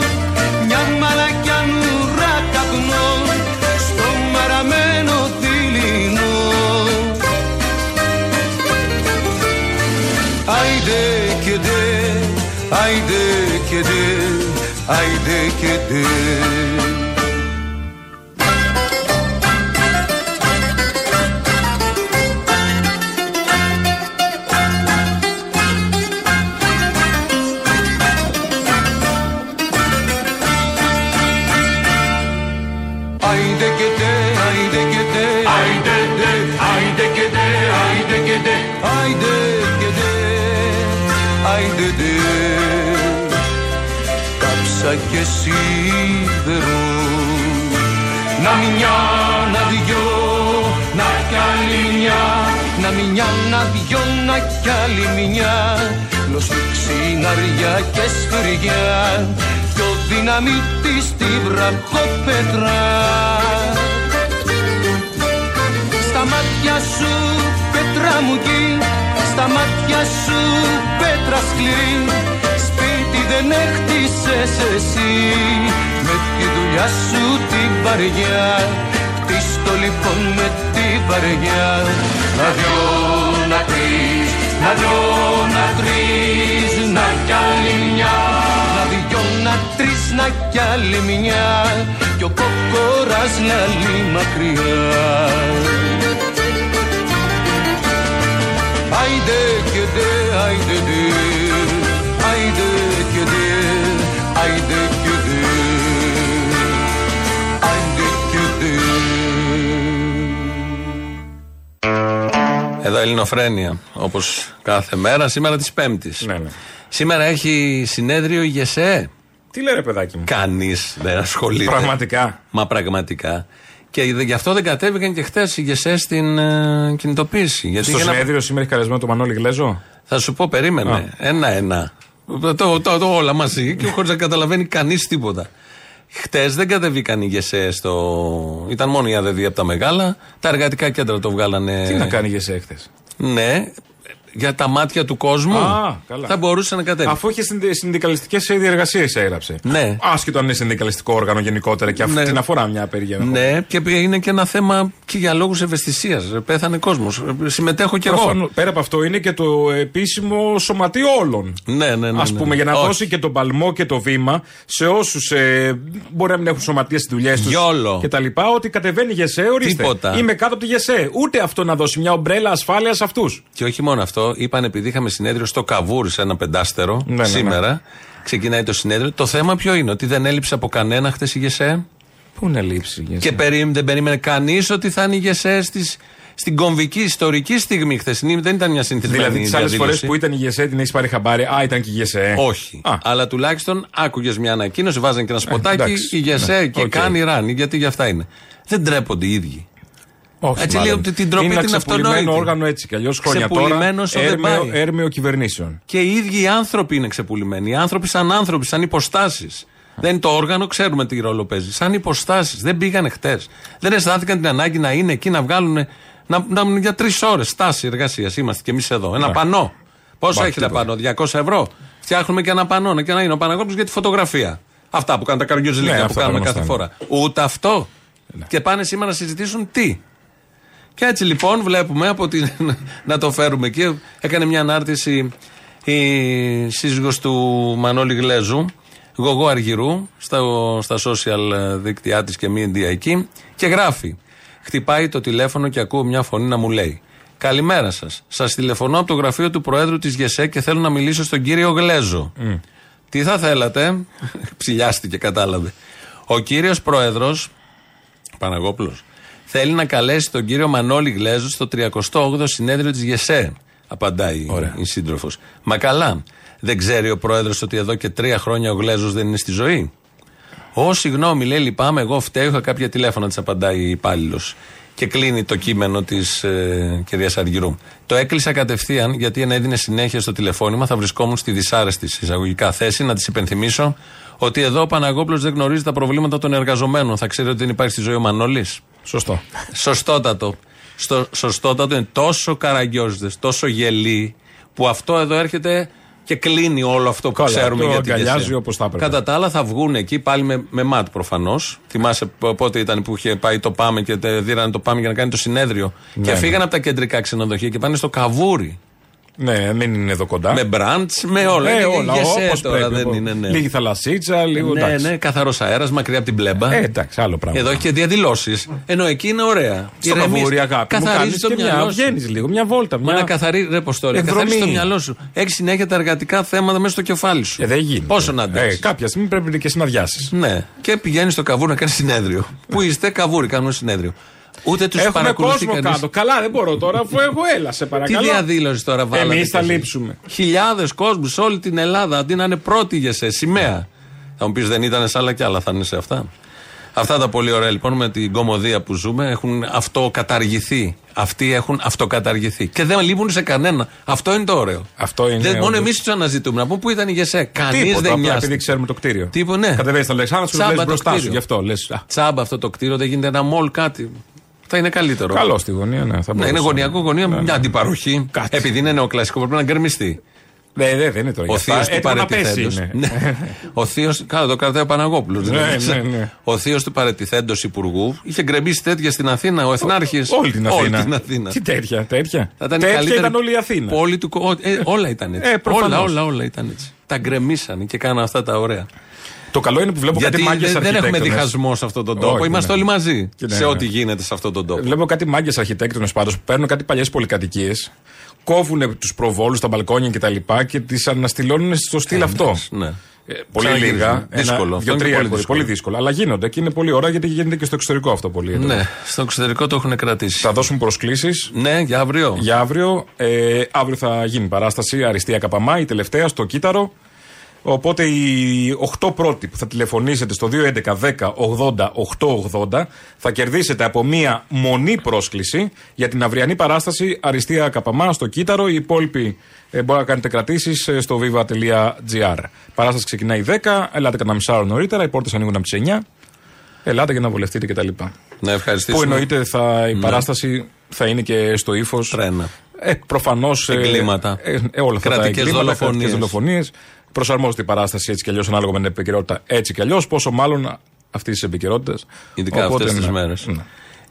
[SPEAKER 20] Άιντε και ντε, άιντε και ντε, και σίδερο, να μια, να δυο, να κι άλλη μια, να μια, να δυο, να κι άλλη μια, γνωστή ξυναριά και σφυριά, πιο δυναμίτη στη βραχοπέτρα. Στα μάτια σου πέτρα μου γη, στα μάτια σου πέτρα σκληρή, σπίτι δεν έχτισες εσύ, με τη δουλειά σου την βαριά, χτίστο λοιπόν με τη βαριά. Να δυο, να τρεις, να δυο, να τρεις, να κι άλλη μια, να δυο, να τρεις, να κι άλλη μια, κι ο κόκορας λαλεί μακριά. Άιντε και ντε, άιντε ντε,
[SPEAKER 9] Εδώ Ελληνοφρένια, όπως κάθε μέρα, σήμερα της Πέμπτης.
[SPEAKER 10] Ναι, ναι.
[SPEAKER 9] Σήμερα έχει συνέδριο η ΓΕΣΕ.
[SPEAKER 10] Τι λέει ρε παιδάκι μου;
[SPEAKER 9] Κανείς δεν ασχολείται.
[SPEAKER 10] Πραγματικά.
[SPEAKER 9] Μα πραγματικά. Και γι' αυτό δεν κατέβηκαν και χθε η ΓΕΣΕ στην ε, κινητοποίηση. Γιατί
[SPEAKER 10] Στο
[SPEAKER 9] για να-
[SPEAKER 10] συνέδριο σήμερα έχει καλεσμένο το Μανώλη Γλέζο;
[SPEAKER 9] Θα σου πω, περίμενε. Ένα-ένα. Το, το, το, το όλα μαζί και χωρίς να καταλαβαίνει κανείς τίποτα. Χτες δεν κατεβήκαν οι ΓΕΣΕ στο. ήταν μόνο η ΑΔΔ από τα μεγάλα. Τα εργατικά κέντρα το βγάλανε.
[SPEAKER 10] Τι να κάνει για σε χθε.
[SPEAKER 9] Ναι, για τα μάτια του κόσμου.
[SPEAKER 10] Α, καλά.
[SPEAKER 9] Θα μπορούσε να κατέβει.
[SPEAKER 10] Αφού είχε συνδικαλιστικές διεργασίε, έγραψε.
[SPEAKER 9] Ναι.
[SPEAKER 10] Άσχετο αν είναι συνδικαλιστικό όργανο γενικότερα και αυτή
[SPEAKER 9] Ναι.
[SPEAKER 10] την αφορά μια απεργία.
[SPEAKER 9] Ναι, και είναι και ένα θέμα και για λόγους ευαισθησίας. Πέθανε κόσμος. Συμμετέχω κι εγώ.
[SPEAKER 10] Προφανώς, πέρα από αυτό είναι και το επίσημο σωματείο όλων.
[SPEAKER 9] Ναι, ναι, ναι.
[SPEAKER 10] Α
[SPEAKER 9] ναι,
[SPEAKER 10] πούμε,
[SPEAKER 9] ναι.
[SPEAKER 10] για να
[SPEAKER 9] Όχι.
[SPEAKER 10] δώσει και τον παλμό και το βήμα σε όσους ε, μπορεί να μην έχουν σωματεία στις δουλειές τους
[SPEAKER 9] Γιόλο.
[SPEAKER 10] και τα λοιπά, ότι κατεβαίνει η ΓΕΣΕ, ορίστε.
[SPEAKER 9] Τίποτα.
[SPEAKER 10] Είμαι κάτω από τη ΓΕΣΕ. Ούτε αυτό να δώσει μια ομπρέλα ασφάλειας σε αυτούς.
[SPEAKER 9] Και όχι μόνο αυτό, είπαν επειδή είχαμε συνέδριο στο Καβούρ σε ένα πεντάστερο
[SPEAKER 10] Ναι, ναι,
[SPEAKER 9] σήμερα. Ξεκινάει το συνέδριο. Το θέμα ποιο είναι, ότι δεν έλειψε από κανένα χτε η ΓΕΣΕ.
[SPEAKER 10] Πού είναι λήψη η ΓΕΣΕ.
[SPEAKER 9] Και περί, δεν περίμενε κανείς ότι θα είναι η ΓΕΣΕ στις, στην κομβική ιστορική στιγμή χθεσινή. Δεν ήταν μια συνηθισμένη
[SPEAKER 10] Δηλαδή, τις άλλες φορές
[SPEAKER 9] διαδήλωση.
[SPEAKER 10] που ήταν η ΓΕΣΕ την έχεις πάρει χαμπάρι; Α, ήταν και η ΓΕΣΕ.
[SPEAKER 9] Όχι. Αλλά τουλάχιστον άκουγες μια ανακοίνωση, βάζανε και ένα σποτάκι
[SPEAKER 10] εντάξει.
[SPEAKER 9] η ΓΕΣΕ
[SPEAKER 10] Ναι,
[SPEAKER 9] και
[SPEAKER 10] οκ.
[SPEAKER 9] κάνει ράνι, γιατί για αυτά είναι. Δεν τρέπονται οι ίδιοι.
[SPEAKER 10] Όχι,
[SPEAKER 9] Έτσι
[SPEAKER 10] μάλλον.
[SPEAKER 9] λέει ότι την τροπή
[SPEAKER 10] είναι
[SPEAKER 9] την
[SPEAKER 10] ένα ξεπουλημένο
[SPEAKER 9] αυτονόητη.
[SPEAKER 10] όργανο έτσι κι αλλιώς χρόνια τώρα.
[SPEAKER 9] Ξεπουλημένος ο δεν
[SPEAKER 10] Έρμεο,
[SPEAKER 9] πάει.
[SPEAKER 10] έρμεο κυβερνήσεων.
[SPEAKER 9] Και οι ίδιοι οι άνθρωποι είναι ξεπουλημένοι. Οι άνθρωποι σαν άνθρωποι, σαν υποστάσεις. Δεν είναι το όργανο, ξέρουμε τι ρόλο παίζει. Σαν υποστάσεις. Δεν πήγανε χτες. Δεν αισθάνθηκαν την ανάγκη να είναι εκεί να βγάλουν. Να, να, για τρεις ώρες στάση εργασίας είμαστε κι εμείς εδώ. Ένα
[SPEAKER 10] Ναι.
[SPEAKER 9] πανό. Πόσο
[SPEAKER 10] Μπα,
[SPEAKER 9] έχει ένα
[SPEAKER 10] τίποτα.
[SPEAKER 9] πανό, 200 ευρώ. Φτιάχνουμε και ένα πανό και να είναι ο Παναγόπουλος για τη φωτογραφία. Αυτά που κάνουν τα καρδιόζηλικια
[SPEAKER 10] Ναι,
[SPEAKER 9] που
[SPEAKER 10] αυτά
[SPEAKER 9] κάνουμε
[SPEAKER 10] τα
[SPEAKER 9] κάθε
[SPEAKER 10] γνωστά
[SPEAKER 9] φορά. Ούτε αυτό. Και πάνε σήμερα να συζητήσουν τι. Και έτσι λοιπόν βλέπουμε από την, (laughs) να το φέρουμε εκεί. Έκανε μια ανάρτηση η σύζυγος του Μανώλη Γλέζου, Γογό Αργυρού, στα, στα social δίκτυά της και media εκεί και γράφει. Χτυπάει το τηλέφωνο και ακούω μια φωνή να μου λέει Καλημέρα σας. Σας τηλεφωνώ από το γραφείο του Προέδρου της ΓΕΣΕ και θέλω να μιλήσω στον κύριο Γλέζο. Τι θα θέλατε, (laughs) ψηλιάστηκε, κατάλαβε. Ο κύριος Πρόεδρος, Παναγόπουλος, θέλει να καλέσει τον κύριο Μανώλη Γλέζο στο 38ο συνέδριο της ΓΕΣΕ. Απαντάει η σύντροφος. Μα καλά, δεν ξέρει ο πρόεδρος ότι εδώ και τρία χρόνια ο Γλέζος δεν είναι στη ζωή; Ω, συγγνώμη, λέει, λυπάμαι, εγώ φταίω, είχα κάποια τηλέφωνα, της απαντάει η υπάλληλος. Και κλείνει το κείμενο της ε, κυρίας Αργυρού. Το έκλεισα κατευθείαν γιατί αν έδινε συνέχεια στο τηλεφώνημα θα βρισκόμουν στη δυσάρεστη εισαγωγικά θέση να της υπενθυμίσω ότι εδώ ο Παναγόπλο δεν γνωρίζει τα προβλήματα των εργαζομένων. Θα ξέρει ότι δεν υπάρχει στη ζωή ο Μανώλης;
[SPEAKER 10] Σωστό.
[SPEAKER 9] Σωστότατο. Στο, σωστότατο είναι τόσο καραγκιόζητες, τόσο γελοί, που αυτό εδώ έρχεται και κλείνει όλο αυτό που
[SPEAKER 10] Καλά,
[SPEAKER 9] ξέρουμε
[SPEAKER 10] το
[SPEAKER 9] για την
[SPEAKER 10] αγκαλιάζει
[SPEAKER 9] ηγεσία.
[SPEAKER 10] όπως θα έπρεπε.
[SPEAKER 9] Κατά τα άλλα θα βγουν εκεί πάλι με, με ματ προφανώς. Θυμάσαι π- πότε ήταν που είχε πάει το Πάμε και τε- δίρανε το Πάμε για να κάνει το συνέδριο.
[SPEAKER 10] Ναι,
[SPEAKER 9] και
[SPEAKER 10] ναι.
[SPEAKER 9] φύγανε από τα κεντρικά ξενοδοχεία και πάνε στο Καβούρι.
[SPEAKER 10] Ναι, μην είναι εδώ κοντά.
[SPEAKER 9] Με μπραντς, με όλα.
[SPEAKER 10] Ε,
[SPEAKER 9] Είναι
[SPEAKER 10] όλα,
[SPEAKER 9] ηγεσία
[SPEAKER 10] όπως
[SPEAKER 9] τώρα,
[SPEAKER 10] πρέπει.
[SPEAKER 9] δεν είναι, ναι.
[SPEAKER 10] Λίγη θαλασσίτσα, λίγο
[SPEAKER 9] ναι,
[SPEAKER 10] εντάξει.
[SPEAKER 9] ναι, καθαρός αέρας, μακριά από την πλέμπα.
[SPEAKER 10] Ε, εντάξει, άλλο πράγμα.
[SPEAKER 9] Εδώ έχει και διαδηλώσεις. Ενώ εκεί είναι ωραία.
[SPEAKER 10] Στο
[SPEAKER 9] Ηρεμείς,
[SPEAKER 10] καβούρι, αγάπη. μου,
[SPEAKER 9] Καθαρίζει
[SPEAKER 10] κάνεις
[SPEAKER 9] το
[SPEAKER 10] και μια,
[SPEAKER 9] μυαλό σου.
[SPEAKER 10] βγαίνεις λίγο, μια βόλτα.
[SPEAKER 9] Μα
[SPEAKER 10] Μια...
[SPEAKER 9] να καθαρίζει, ρε Ποστόλη,
[SPEAKER 10] Εκδρομή.
[SPEAKER 9] καθαρίζει το μυαλό σου. Έχεις συνέχεια τα εργατικά θέματα μέσα στο κεφάλι σου.
[SPEAKER 10] Ε, δεν γίνεται.
[SPEAKER 9] Πόσο να
[SPEAKER 10] Ε,
[SPEAKER 9] αντέξεις.
[SPEAKER 10] κάποια στιγμή πρέπει και εσύ να διάσει.
[SPEAKER 9] Ναι. Και πηγαίνεις στο καβούρι να κάνεις συνέδριο. Πού είστε, καβούρι, κάνουμε συνέδριο. Ούτε τους
[SPEAKER 10] Έχουμε
[SPEAKER 9] παρακολουθεί
[SPEAKER 10] κόσμο
[SPEAKER 9] κανείς.
[SPEAKER 10] κάτω. Καλά, δεν μπορώ τώρα, αφού έχω έλα, σε
[SPEAKER 9] Τι
[SPEAKER 10] παρακαλώ.
[SPEAKER 9] διαδήλωση τώρα βάλατε.
[SPEAKER 10] Εμεί θα
[SPEAKER 9] κι εσείς;
[SPEAKER 10] λείψουμε.
[SPEAKER 9] Χιλιάδες κόσμους σε όλη την Ελλάδα αντί να είναι πρώτοι για σε σημαία. Θα μου πεις δεν ήταν σε άλλα κι άλλα, θα είναι σε αυτά. Αυτά τα πολύ ωραία λοιπόν με την κομμωδία που ζούμε έχουν αυτοκαταργηθεί. Αυτοί έχουν αυτοκαταργηθεί. Και δεν λείπουν σε κανένα. Αυτό είναι το ωραίο.
[SPEAKER 10] Αυτό είναι.
[SPEAKER 9] δεν, μόνο
[SPEAKER 10] όντως.
[SPEAKER 9] εμείς τους αναζητούμε. Να πούμε πού ήταν η ΓΕΣΕ. Κανεί
[SPEAKER 10] Τίποτα,
[SPEAKER 9] δεν
[SPEAKER 10] απλά
[SPEAKER 9] νοιάζει.
[SPEAKER 10] επειδή ξέρουμε το κτίριο.
[SPEAKER 9] Τίποτα, ναι.
[SPEAKER 10] Κατεβαίνεις στο Αλεξάνδρου, σου
[SPEAKER 9] Τσάμπα
[SPEAKER 10] λες
[SPEAKER 9] το
[SPEAKER 10] μπροστά σου.
[SPEAKER 9] κτίριο.
[SPEAKER 10] Γι' αυτό λες, α,
[SPEAKER 9] Τσάμπα αυτό το κτίριο, δεν γίνεται ένα μολ κάτι. Θα είναι καλύτερο.
[SPEAKER 10] Καλό στη γωνία, ναι. Θα
[SPEAKER 9] Ναι, είναι
[SPEAKER 10] μπορούσε.
[SPEAKER 9] γωνιακό γωνία,
[SPEAKER 10] Ναι, ναι.
[SPEAKER 9] μια αντιπαροχή.
[SPEAKER 10] Κάτι.
[SPEAKER 9] Επειδή είναι νεοκλασικό, πρέπει να γκρεμιστεί.
[SPEAKER 10] Ναι, ναι, δεν είναι τώρα.
[SPEAKER 9] Ο
[SPEAKER 10] γι' αυτά.
[SPEAKER 9] θείο του
[SPEAKER 10] Έτοιμο να πέσει
[SPEAKER 9] παρετηθέντο.
[SPEAKER 10] είναι.
[SPEAKER 9] Ναι. Ο θείο. Καλά, το κρατάει ο Παναγόπουλος.
[SPEAKER 10] Ναι, ναι, ναι.
[SPEAKER 9] Ο θείος του παρετηθέντος υπουργού είχε γκρεμίσει τέτοια στην Αθήνα, ο Εθνάρχης.
[SPEAKER 10] Όλη την Αθήνα.
[SPEAKER 9] Όλη την Αθήνα.
[SPEAKER 10] Τι τέτοια, τέτοια.
[SPEAKER 9] Θα ήταν η
[SPEAKER 10] τέτοια
[SPEAKER 9] καλύτερη
[SPEAKER 10] ήταν όλη η Αθήνα.
[SPEAKER 9] Πόλη του, κο- ε, όλα ήταν έτσι.
[SPEAKER 10] Ε, προφανώς.
[SPEAKER 9] όλα, όλα, όλα ήταν έτσι. Τα γκρεμίσανε και κάναν αυτά τα ωραία.
[SPEAKER 10] Το καλό είναι που βλέπω
[SPEAKER 9] Γιατί
[SPEAKER 10] κάτι μάγκες
[SPEAKER 9] δεν, δεν έχουμε
[SPEAKER 10] αρχιτέκτονες.
[SPEAKER 9] διχασμό σε αυτόν τον τόπο.
[SPEAKER 10] Όχι,
[SPEAKER 9] Είμαστε
[SPEAKER 10] ναι.
[SPEAKER 9] όλοι μαζί
[SPEAKER 10] Και ναι,
[SPEAKER 9] σε
[SPEAKER 10] ναι.
[SPEAKER 9] ό,τι γίνεται σε αυτόν τον τόπο.
[SPEAKER 10] Βλέπω κάτι μάγκες αρχιτέκτονες πάντως που παίρνουν κάτι παλιές πολυκατοικίες, κόβουν τους προβόλους, τα μπαλκόνια κτλ. Και, και τις αναστηλώνουν στο στυλ αυτό.
[SPEAKER 9] Ναι.
[SPEAKER 10] Ε, πολύ
[SPEAKER 9] Ξαναγυρίζουν.
[SPEAKER 10] λίγα.
[SPEAKER 9] Δύσκολο. Αυτό είναι
[SPEAKER 10] Δύο-τρία
[SPEAKER 9] πολύ
[SPEAKER 10] πολύ,
[SPEAKER 9] δύσκολο.
[SPEAKER 10] πολύ δύσκολα. Αλλά γίνονται και είναι πολύ ωραία γιατί γίνεται και στο εξωτερικό αυτό πολύ. εδώ.
[SPEAKER 9] Ναι, στο εξωτερικό το έχουν κρατήσει.
[SPEAKER 10] Θα δώσουν προσκλήσεις.
[SPEAKER 9] Ναι, για αύριο.
[SPEAKER 10] Για αύριο. Ε, αύριο θα γίνει παράσταση Αριστεία Καπαμά, η τελευταία στο Κύτταρο. Οπότε οι 8 πρώτοι που θα τηλεφωνήσετε στο 211 10 80 880 θα κερδίσετε από μία μονή πρόσκληση για την αυριανή παράσταση Αριστεία Καπαμά στο Κύτταρο. Οι υπόλοιποι ε, μπορεί να κάνετε κρατήσεις στο viva.gr. Παράσταση ξεκινάει 10, ελάτε κατά μισά ώρα νωρίτερα, οι πόρτες ανοίγουν από τις 9. Ελάτε για να βολευτείτε κτλ.
[SPEAKER 9] Να ευχαριστήσουμε.
[SPEAKER 10] Που εννοείται θα, η
[SPEAKER 9] Ναι.
[SPEAKER 10] παράσταση θα είναι και στο ύφος.
[SPEAKER 9] Τρένα.
[SPEAKER 10] Ε, Προφανώς.
[SPEAKER 9] Εγκλήματα.
[SPEAKER 10] Ε, ε, όλα αυτά
[SPEAKER 9] Κρατικές
[SPEAKER 10] τα εγκλήματα,
[SPEAKER 9] δολοφονίες.
[SPEAKER 10] κρατικές δολοφονίες. Προσαρμόζεται η παράσταση έτσι κι αλλιώς ανάλογα με την επικαιρότητα έτσι κι αλλιώς. Πόσο μάλλον αυτής της επικαιρότητας.
[SPEAKER 9] Ειδικά αυτές τις μέρες.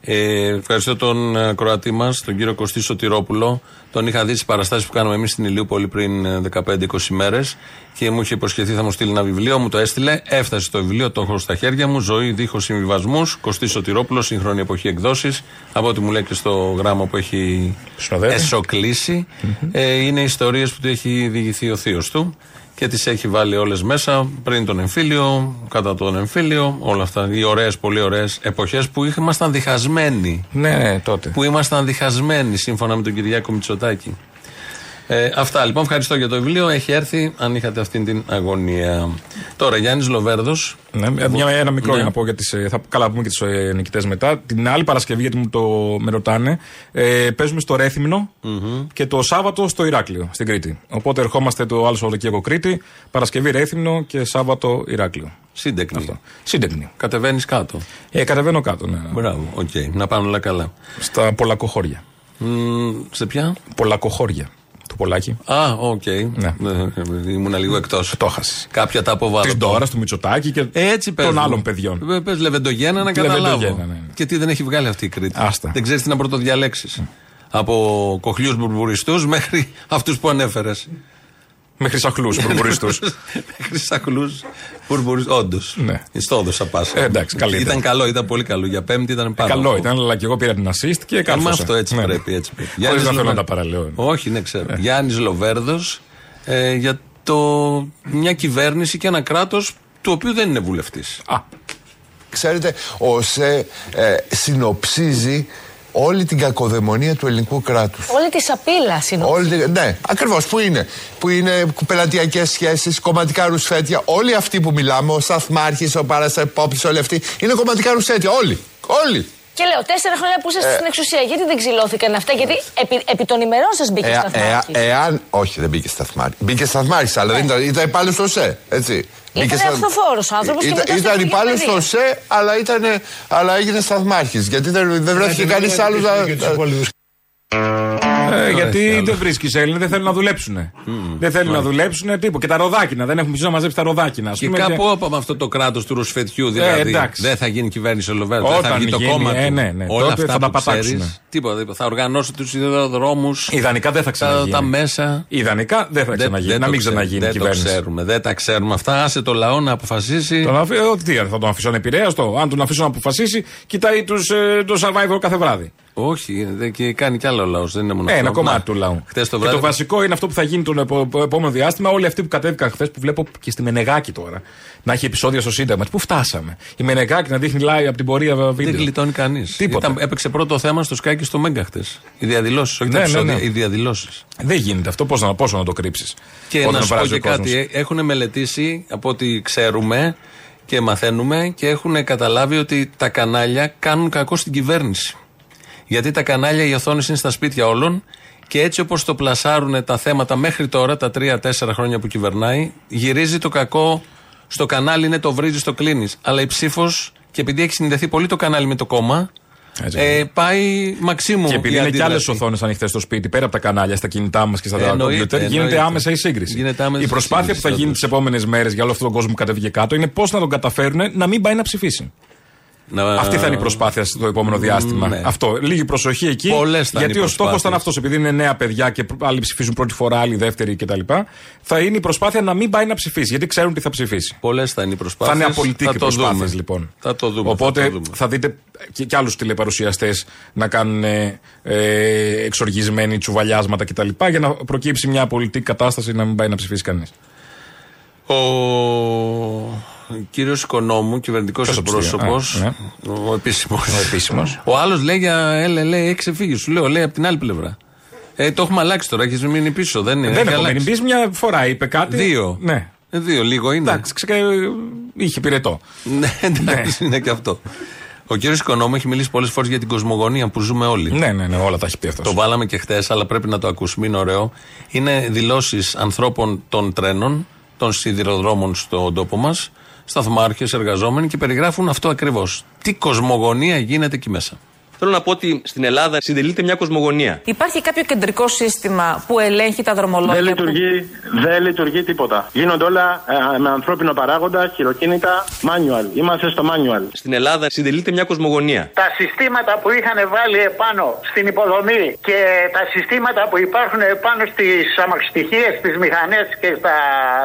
[SPEAKER 9] Ε, ευχαριστώ τον ε, Κροατή μας, τον κύριο Κωστή Σωτηρόπουλο. Τον είχα δει στις παραστάσεις που κάναμε εμείς στην Ηλιούπολη πριν ε, 15-20 μέρες και μου είχε υποσχεθεί θα μου στείλει ένα βιβλίο. Μου το έστειλε. Έφτασε το βιβλίο, το έχω στα χέρια μου. Ζωή δίχως συμβιβασμούς. Κωστή Σωτηρόπουλο, σύγχρονη εποχή εκδόσεις. Από ό,τι μου λέει και στο γράμμα που έχει
[SPEAKER 10] Συνοδεύει.
[SPEAKER 9] εσωκλήσει. Ε, είναι ιστορίες που του έχει διηγηθεί ο θείος του και τις έχει βάλει όλες μέσα πριν τον εμφύλιο, κατά τον εμφύλιο, όλα αυτά. Οι ωραίες, πολύ ωραίες εποχές που ήμασταν διχασμένοι.
[SPEAKER 10] Ναι, ναι, τότε.
[SPEAKER 9] Που ήμασταν διχασμένοι σύμφωνα με τον Κυριάκο Μητσοτάκη. Ε, αυτά λοιπόν. Ευχαριστώ για το βιβλίο. Έχει έρθει, αν είχατε αυτήν την αγωνία. Τώρα, Γιάννης Λοβέρδος.
[SPEAKER 10] Ναι, μια, ένα μικρό
[SPEAKER 9] Ναι.
[SPEAKER 10] για να πω για τις, ε, θα καλά πούμε και του ε, νικητές μετά. Την άλλη Παρασκευή, γιατί μου το με ρωτάνε, ε, παίζουμε στο Ρέθυμνο και το Σάββατο στο Ηράκλειο, στην Κρήτη. Οπότε ερχόμαστε το άλλο Σαββατοκύριακο Κρήτη, Παρασκευή Ρέθυμνο και Σάββατο Ηράκλειο.
[SPEAKER 9] Σύντεκνη.
[SPEAKER 10] Αυτό. Σύντεκνη.
[SPEAKER 9] Κατεβαίνεις κάτω.
[SPEAKER 10] Ε, κατεβαίνω κάτω, ναι.
[SPEAKER 9] Μπράβο, οκ. Να πάνε όλα καλά.
[SPEAKER 10] Στα Πολακοχώρια.
[SPEAKER 9] Μ, σε ποια;
[SPEAKER 10] Πολακοχώρια. Το Πολάκι.
[SPEAKER 9] Α, οκ.
[SPEAKER 10] Ναι.
[SPEAKER 9] Ε, Ήμουν λίγο εκτός.
[SPEAKER 10] Το χάσει.
[SPEAKER 9] Κάποια τα αποβάλλω.
[SPEAKER 10] Τη Ντόρα, του Μητσοτάκη και
[SPEAKER 9] Έτσι πες
[SPEAKER 10] των
[SPEAKER 9] μου.
[SPEAKER 10] άλλων παιδιών.
[SPEAKER 9] Ε, Πες Λεβεντογένα να
[SPEAKER 10] Λεβεντογένα,
[SPEAKER 9] καταλάβω.
[SPEAKER 10] ναι, ναι.
[SPEAKER 9] Και τι δεν έχει βγάλει αυτή η Κρήτη.
[SPEAKER 10] Άστα.
[SPEAKER 9] Δεν ξέρεις τι να πρωτοδιαλέξεις. Από κοχλιούς μπουρμπουριστούς μέχρι (laughs) αυτούς που ανέφερες.
[SPEAKER 10] Μέχρι σαχλού, μπουρμπουριστού. (laughs)
[SPEAKER 9] μέχρι σαχλού μπουρμπουριστού. Όντως.
[SPEAKER 10] Ναι.
[SPEAKER 9] Στο έδωσα πάσα.
[SPEAKER 10] Ε, εντάξει, καλύτερα.
[SPEAKER 9] Ήταν καλό, ήταν πολύ καλό. Για πέμπτη ήταν πάρα
[SPEAKER 10] Καλό ήταν, αλλά και εγώ πήρα την assist και
[SPEAKER 9] Ε,
[SPEAKER 10] κάρφωσα.
[SPEAKER 9] μα αυτό έτσι
[SPEAKER 10] Ναι.
[SPEAKER 9] πρέπει. Έτσι πρέπει.
[SPEAKER 10] Χωρίς να θέλω να
[SPEAKER 9] Λοβέρ-
[SPEAKER 10] τα παραλέω.
[SPEAKER 9] Όχι, ναι, ξέρω. Γιάννης Λοβέρδος ε, για το, μια κυβέρνηση και ένα κράτος του οποίου δεν είναι βουλευτής.
[SPEAKER 17] Ξέρετε, ο ΣΕ ε, συνοψίζει όλη την κακοδαιμονία του ελληνικού κράτους.
[SPEAKER 5] Όλη τη σαπίλα είναι.
[SPEAKER 17] Όλη, την- ναι, ακριβώς. Πού είναι. Που είναι πελατειακές σχέσεις, κομματικά ρουσφέτια. Όλοι αυτοί που μιλάμε, ο Σταθμάρχης, ο Παρασεπόπτης, όλοι αυτοί είναι κομματικά ρουσφέτια. Όλοι. Όλοι.
[SPEAKER 21] Και λέω, τέσσερα χρόνια που είσαστε
[SPEAKER 17] Ε.
[SPEAKER 21] στην εξουσία, γιατί δεν ξυλώθηκαν αυτά, γιατί επί, επί των ημερών σας μπήκε
[SPEAKER 17] Ε,
[SPEAKER 21] σταθμάρχης.
[SPEAKER 17] ε, εάν. Όχι, δεν μπήκε σταθμάρχη. Μπήκε σταθμάρχης, αλλά δεν ήταν, ήταν υπάλληλος στο ΣΕ. Έτσι. Μπήκε στα-
[SPEAKER 21] αυτοφόρος άνθρωπος και
[SPEAKER 17] Ήταν,
[SPEAKER 21] μετά στο
[SPEAKER 17] ήταν
[SPEAKER 21] Υπουργείο
[SPEAKER 17] υπάλληλος στο
[SPEAKER 21] Παιδείας.
[SPEAKER 17] ΣΕ, αλλά, ήταν, αλλά έγινε σταθμάρχης. Γιατί δεν, δεν βρέθηκε κανείς άλλος να.
[SPEAKER 10] Ε, γιατί δεν βρίσκεις Έλληνε, δεν θέλουν να δουλέψουν. Δεν θέλουν να δουλέψουν τίποτα. Και τα ροδάκινα, δεν έχουν ποιο να μαζέψει τα ροδάκινα. ας
[SPEAKER 9] Και
[SPEAKER 10] πούμε,
[SPEAKER 9] κάπου από αυτό το κράτος του Ρουσφετιού, δηλαδή.
[SPEAKER 10] εντάξει.
[SPEAKER 9] δεν θα γίνει κυβέρνηση ολοβέρα. Δεν θα
[SPEAKER 10] Όταν
[SPEAKER 9] βγει το
[SPEAKER 10] γίνει,
[SPEAKER 9] κόμμα
[SPEAKER 10] ε,
[SPEAKER 9] του.
[SPEAKER 10] ναι, ναι.
[SPEAKER 9] Όλα
[SPEAKER 10] Τότε
[SPEAKER 9] αυτά
[SPEAKER 10] θα τα
[SPEAKER 9] που
[SPEAKER 10] πατάξουνε.
[SPEAKER 9] ξέρεις, Τίποτα. δεν- Θα οργανώσω τους ιδεοδρόμους.
[SPEAKER 10] Ιδανικά δεν θα
[SPEAKER 9] τα,
[SPEAKER 10] ξαναγίνει.
[SPEAKER 9] τα μέσα.
[SPEAKER 10] Ιδανικά δεν θα ξαναγίνει.
[SPEAKER 9] δεν
[SPEAKER 10] να
[SPEAKER 9] το
[SPEAKER 10] μην
[SPEAKER 9] ξέρουμε,
[SPEAKER 10] ξαναγίνει
[SPEAKER 9] Δεν
[SPEAKER 10] κυβέρνηση.
[SPEAKER 9] το ξέρουμε. Δεν τα ξέρουμε αυτά. Άσε το λαό να αποφασίσει.
[SPEAKER 10] Τον αφ- ε, τι, θα τον αφήσω ανεπηρέαστο. Αν τον αφήσω να αποφασίσει, κοιτάει τους, ε, το survivor κάθε βράδυ.
[SPEAKER 9] Όχι, δεν- και κάνει κι άλλο ο λαός. Δεν είναι μόνο
[SPEAKER 10] Ε,
[SPEAKER 9] αυτό.
[SPEAKER 10] ένα κομμάτι
[SPEAKER 9] Να,
[SPEAKER 10] του λαού.
[SPEAKER 9] Χτες το
[SPEAKER 10] και
[SPEAKER 9] βράδυ.
[SPEAKER 10] το βασικό είναι αυτό που θα γίνει τον επο- επόμενο διάστημα. Όλοι αυτοί που κατέβηκαν χθες που βλέπω και στη Μενεγάκη τώρα. Να έχει επεισόδια στο Σύνταγμα. Πού φτάσαμε; Η Μενεγάκη να δείχνει live από την πορεία βίντεο.
[SPEAKER 9] Δεν γλιτώνει κανείς.
[SPEAKER 10] Τίποτα.
[SPEAKER 9] Έπαιξε πρώτο θέμα στο Sky και στο Μέγκα χτε. Οι διαδηλώσεις, όχι τα
[SPEAKER 10] Ναι, ναι,
[SPEAKER 9] επεισόδια,
[SPEAKER 10] ναι.
[SPEAKER 9] οι διαδηλώσεις.
[SPEAKER 10] Δεν γίνεται αυτό. Πώς να, πόσο να το κρύψεις.
[SPEAKER 9] Και να σου πω και κάτι, έχουν μελετήσει από ό,τι ξέρουμε και μαθαίνουμε και έχουν καταλάβει ότι τα κανάλια κάνουν κακό στην κυβέρνηση. Γιατί τα κανάλια, οι οθόνες είναι στα σπίτια όλων και έτσι όπως το πλασάρουν τα θέματα μέχρι τώρα, τα τρία-τέσσερα χρόνια που κυβερνάει, γυρίζει το κακό στο κανάλι, είναι το βρίζει, το κλείνεις. Αλλά η ψήφος, και επειδή έχει συνδεθεί πολύ το κανάλι με το κόμμα, ε, πάει μαξίμου.
[SPEAKER 10] Και επειδή
[SPEAKER 9] η
[SPEAKER 10] είναι και άλλες
[SPEAKER 9] αντίδραση.
[SPEAKER 10] οθόνες ανοιχτές στο σπίτι, πέρα από τα κανάλια, στα κινητά μας και στα
[SPEAKER 9] Εννοείται,
[SPEAKER 10] κομπιούτερ, γίνεται
[SPEAKER 9] εννοείται.
[SPEAKER 10] άμεσα η σύγκριση.
[SPEAKER 9] Γίνεται άμεσα
[SPEAKER 10] η
[SPEAKER 9] η
[SPEAKER 10] προσπάθεια
[SPEAKER 9] σύγκριση,
[SPEAKER 10] που θα γίνει
[SPEAKER 9] όντως.
[SPEAKER 10] τις επόμενες μέρες για όλο αυτόν τον κόσμο που κατέβηκε κάτω είναι πώς να τον καταφέρουν να μην πάει να ψηφίσει.
[SPEAKER 9] Να-
[SPEAKER 10] Αυτή θα είναι η προσπάθεια στο επόμενο διάστημα.
[SPEAKER 9] Ναι.
[SPEAKER 10] Αυτό. Λίγη προσοχή εκεί.
[SPEAKER 9] Πολλές θα είναι
[SPEAKER 10] γιατί
[SPEAKER 9] οι
[SPEAKER 10] ο στόχος ήταν
[SPEAKER 9] προσπάθειες.
[SPEAKER 10] αυτός, επειδή είναι νέα παιδιά και άλλοι ψηφίζουν πρώτη φορά, άλλοι δεύτερη κτλ. Θα είναι η προσπάθεια να μην πάει να ψηφίσει, γιατί ξέρουν τι θα ψηφίσει.
[SPEAKER 9] Πολλές θα είναι οι
[SPEAKER 10] Θα
[SPEAKER 9] προσπάθειες.
[SPEAKER 10] είναι απολυτικοί
[SPEAKER 9] Θα το
[SPEAKER 10] προσπάθειες
[SPEAKER 9] δούμε.
[SPEAKER 10] λοιπόν.
[SPEAKER 9] Θα το δούμε.
[SPEAKER 10] Οπότε
[SPEAKER 9] θα
[SPEAKER 10] θα,
[SPEAKER 9] το δούμε.
[SPEAKER 10] δείτε και, και άλλους τηλεπαρουσιαστές να κάνουν ε, ε, εξοργισμένοι τσουβαλιάσματα κτλ. για να προκύψει μια πολιτική κατάσταση να μην πάει να ψηφίσει κανείς.
[SPEAKER 9] Ο κύριος Οικονόμου, κυβερνητικός
[SPEAKER 10] Ποιος
[SPEAKER 9] εκπρόσωπος.
[SPEAKER 10] ψηφίζει, α,
[SPEAKER 9] Ο επίσημος.
[SPEAKER 10] Ο επίσημος.
[SPEAKER 9] Ο άλλος λέει για έλε, λέει, έχει ξεφύγει. Σου λέω, λέει από την άλλη πλευρά. Ε, το έχουμε αλλάξει τώρα, έχεις μείνει πίσω. Δεν, είναι,
[SPEAKER 10] Δεν
[SPEAKER 9] έχει
[SPEAKER 10] έχω μείνει
[SPEAKER 9] αλλάξει.
[SPEAKER 10] πίσω, μια φορά είπε κάτι.
[SPEAKER 9] Δύο.
[SPEAKER 10] Ναι.
[SPEAKER 9] Ε, δύο, λίγο είναι.
[SPEAKER 10] Εντάξει, ξεκα... είχε πυρετό.
[SPEAKER 9] Ναι, εντάξει, είναι και αυτό. Ο κύριος Οικονόμου έχει μιλήσει πολλές φορές για την κοσμογονία που ζούμε όλοι.
[SPEAKER 10] Ναι, ναι, ναι, όλα τα έχει πει αυτός.
[SPEAKER 9] Το βάλαμε και χθες, αλλά πρέπει να το ακούσουμε. Είναι ωραίο. Είναι δηλώσεις ανθρώπων των τρένων, των σιδηροδρόμων στον τόπο μας, σταθμάρχες, εργαζόμενοι και περιγράφουν αυτό ακριβώς. Τι κοσμογονία γίνεται εκεί μέσα.
[SPEAKER 22] Θέλω να πω ότι στην Ελλάδα συντελείται μια κοσμογονία.
[SPEAKER 23] Υπάρχει κάποιο κεντρικό σύστημα που ελέγχει τα δρομολόγια.
[SPEAKER 24] Δεν
[SPEAKER 23] που-
[SPEAKER 24] λειτουργεί, δεν λειτουργεί τίποτα. Γίνονται όλα ε, με ανθρώπινο παράγοντα, χειροκίνητα, manual. Είμαστε στο manual.
[SPEAKER 22] Στην Ελλάδα συντελείται μια κοσμογονία.
[SPEAKER 25] Τα συστήματα που είχαν βάλει επάνω στην υποδομή και τα συστήματα που υπάρχουν επάνω στις αμαξιτυχίε, στις μηχανές και στα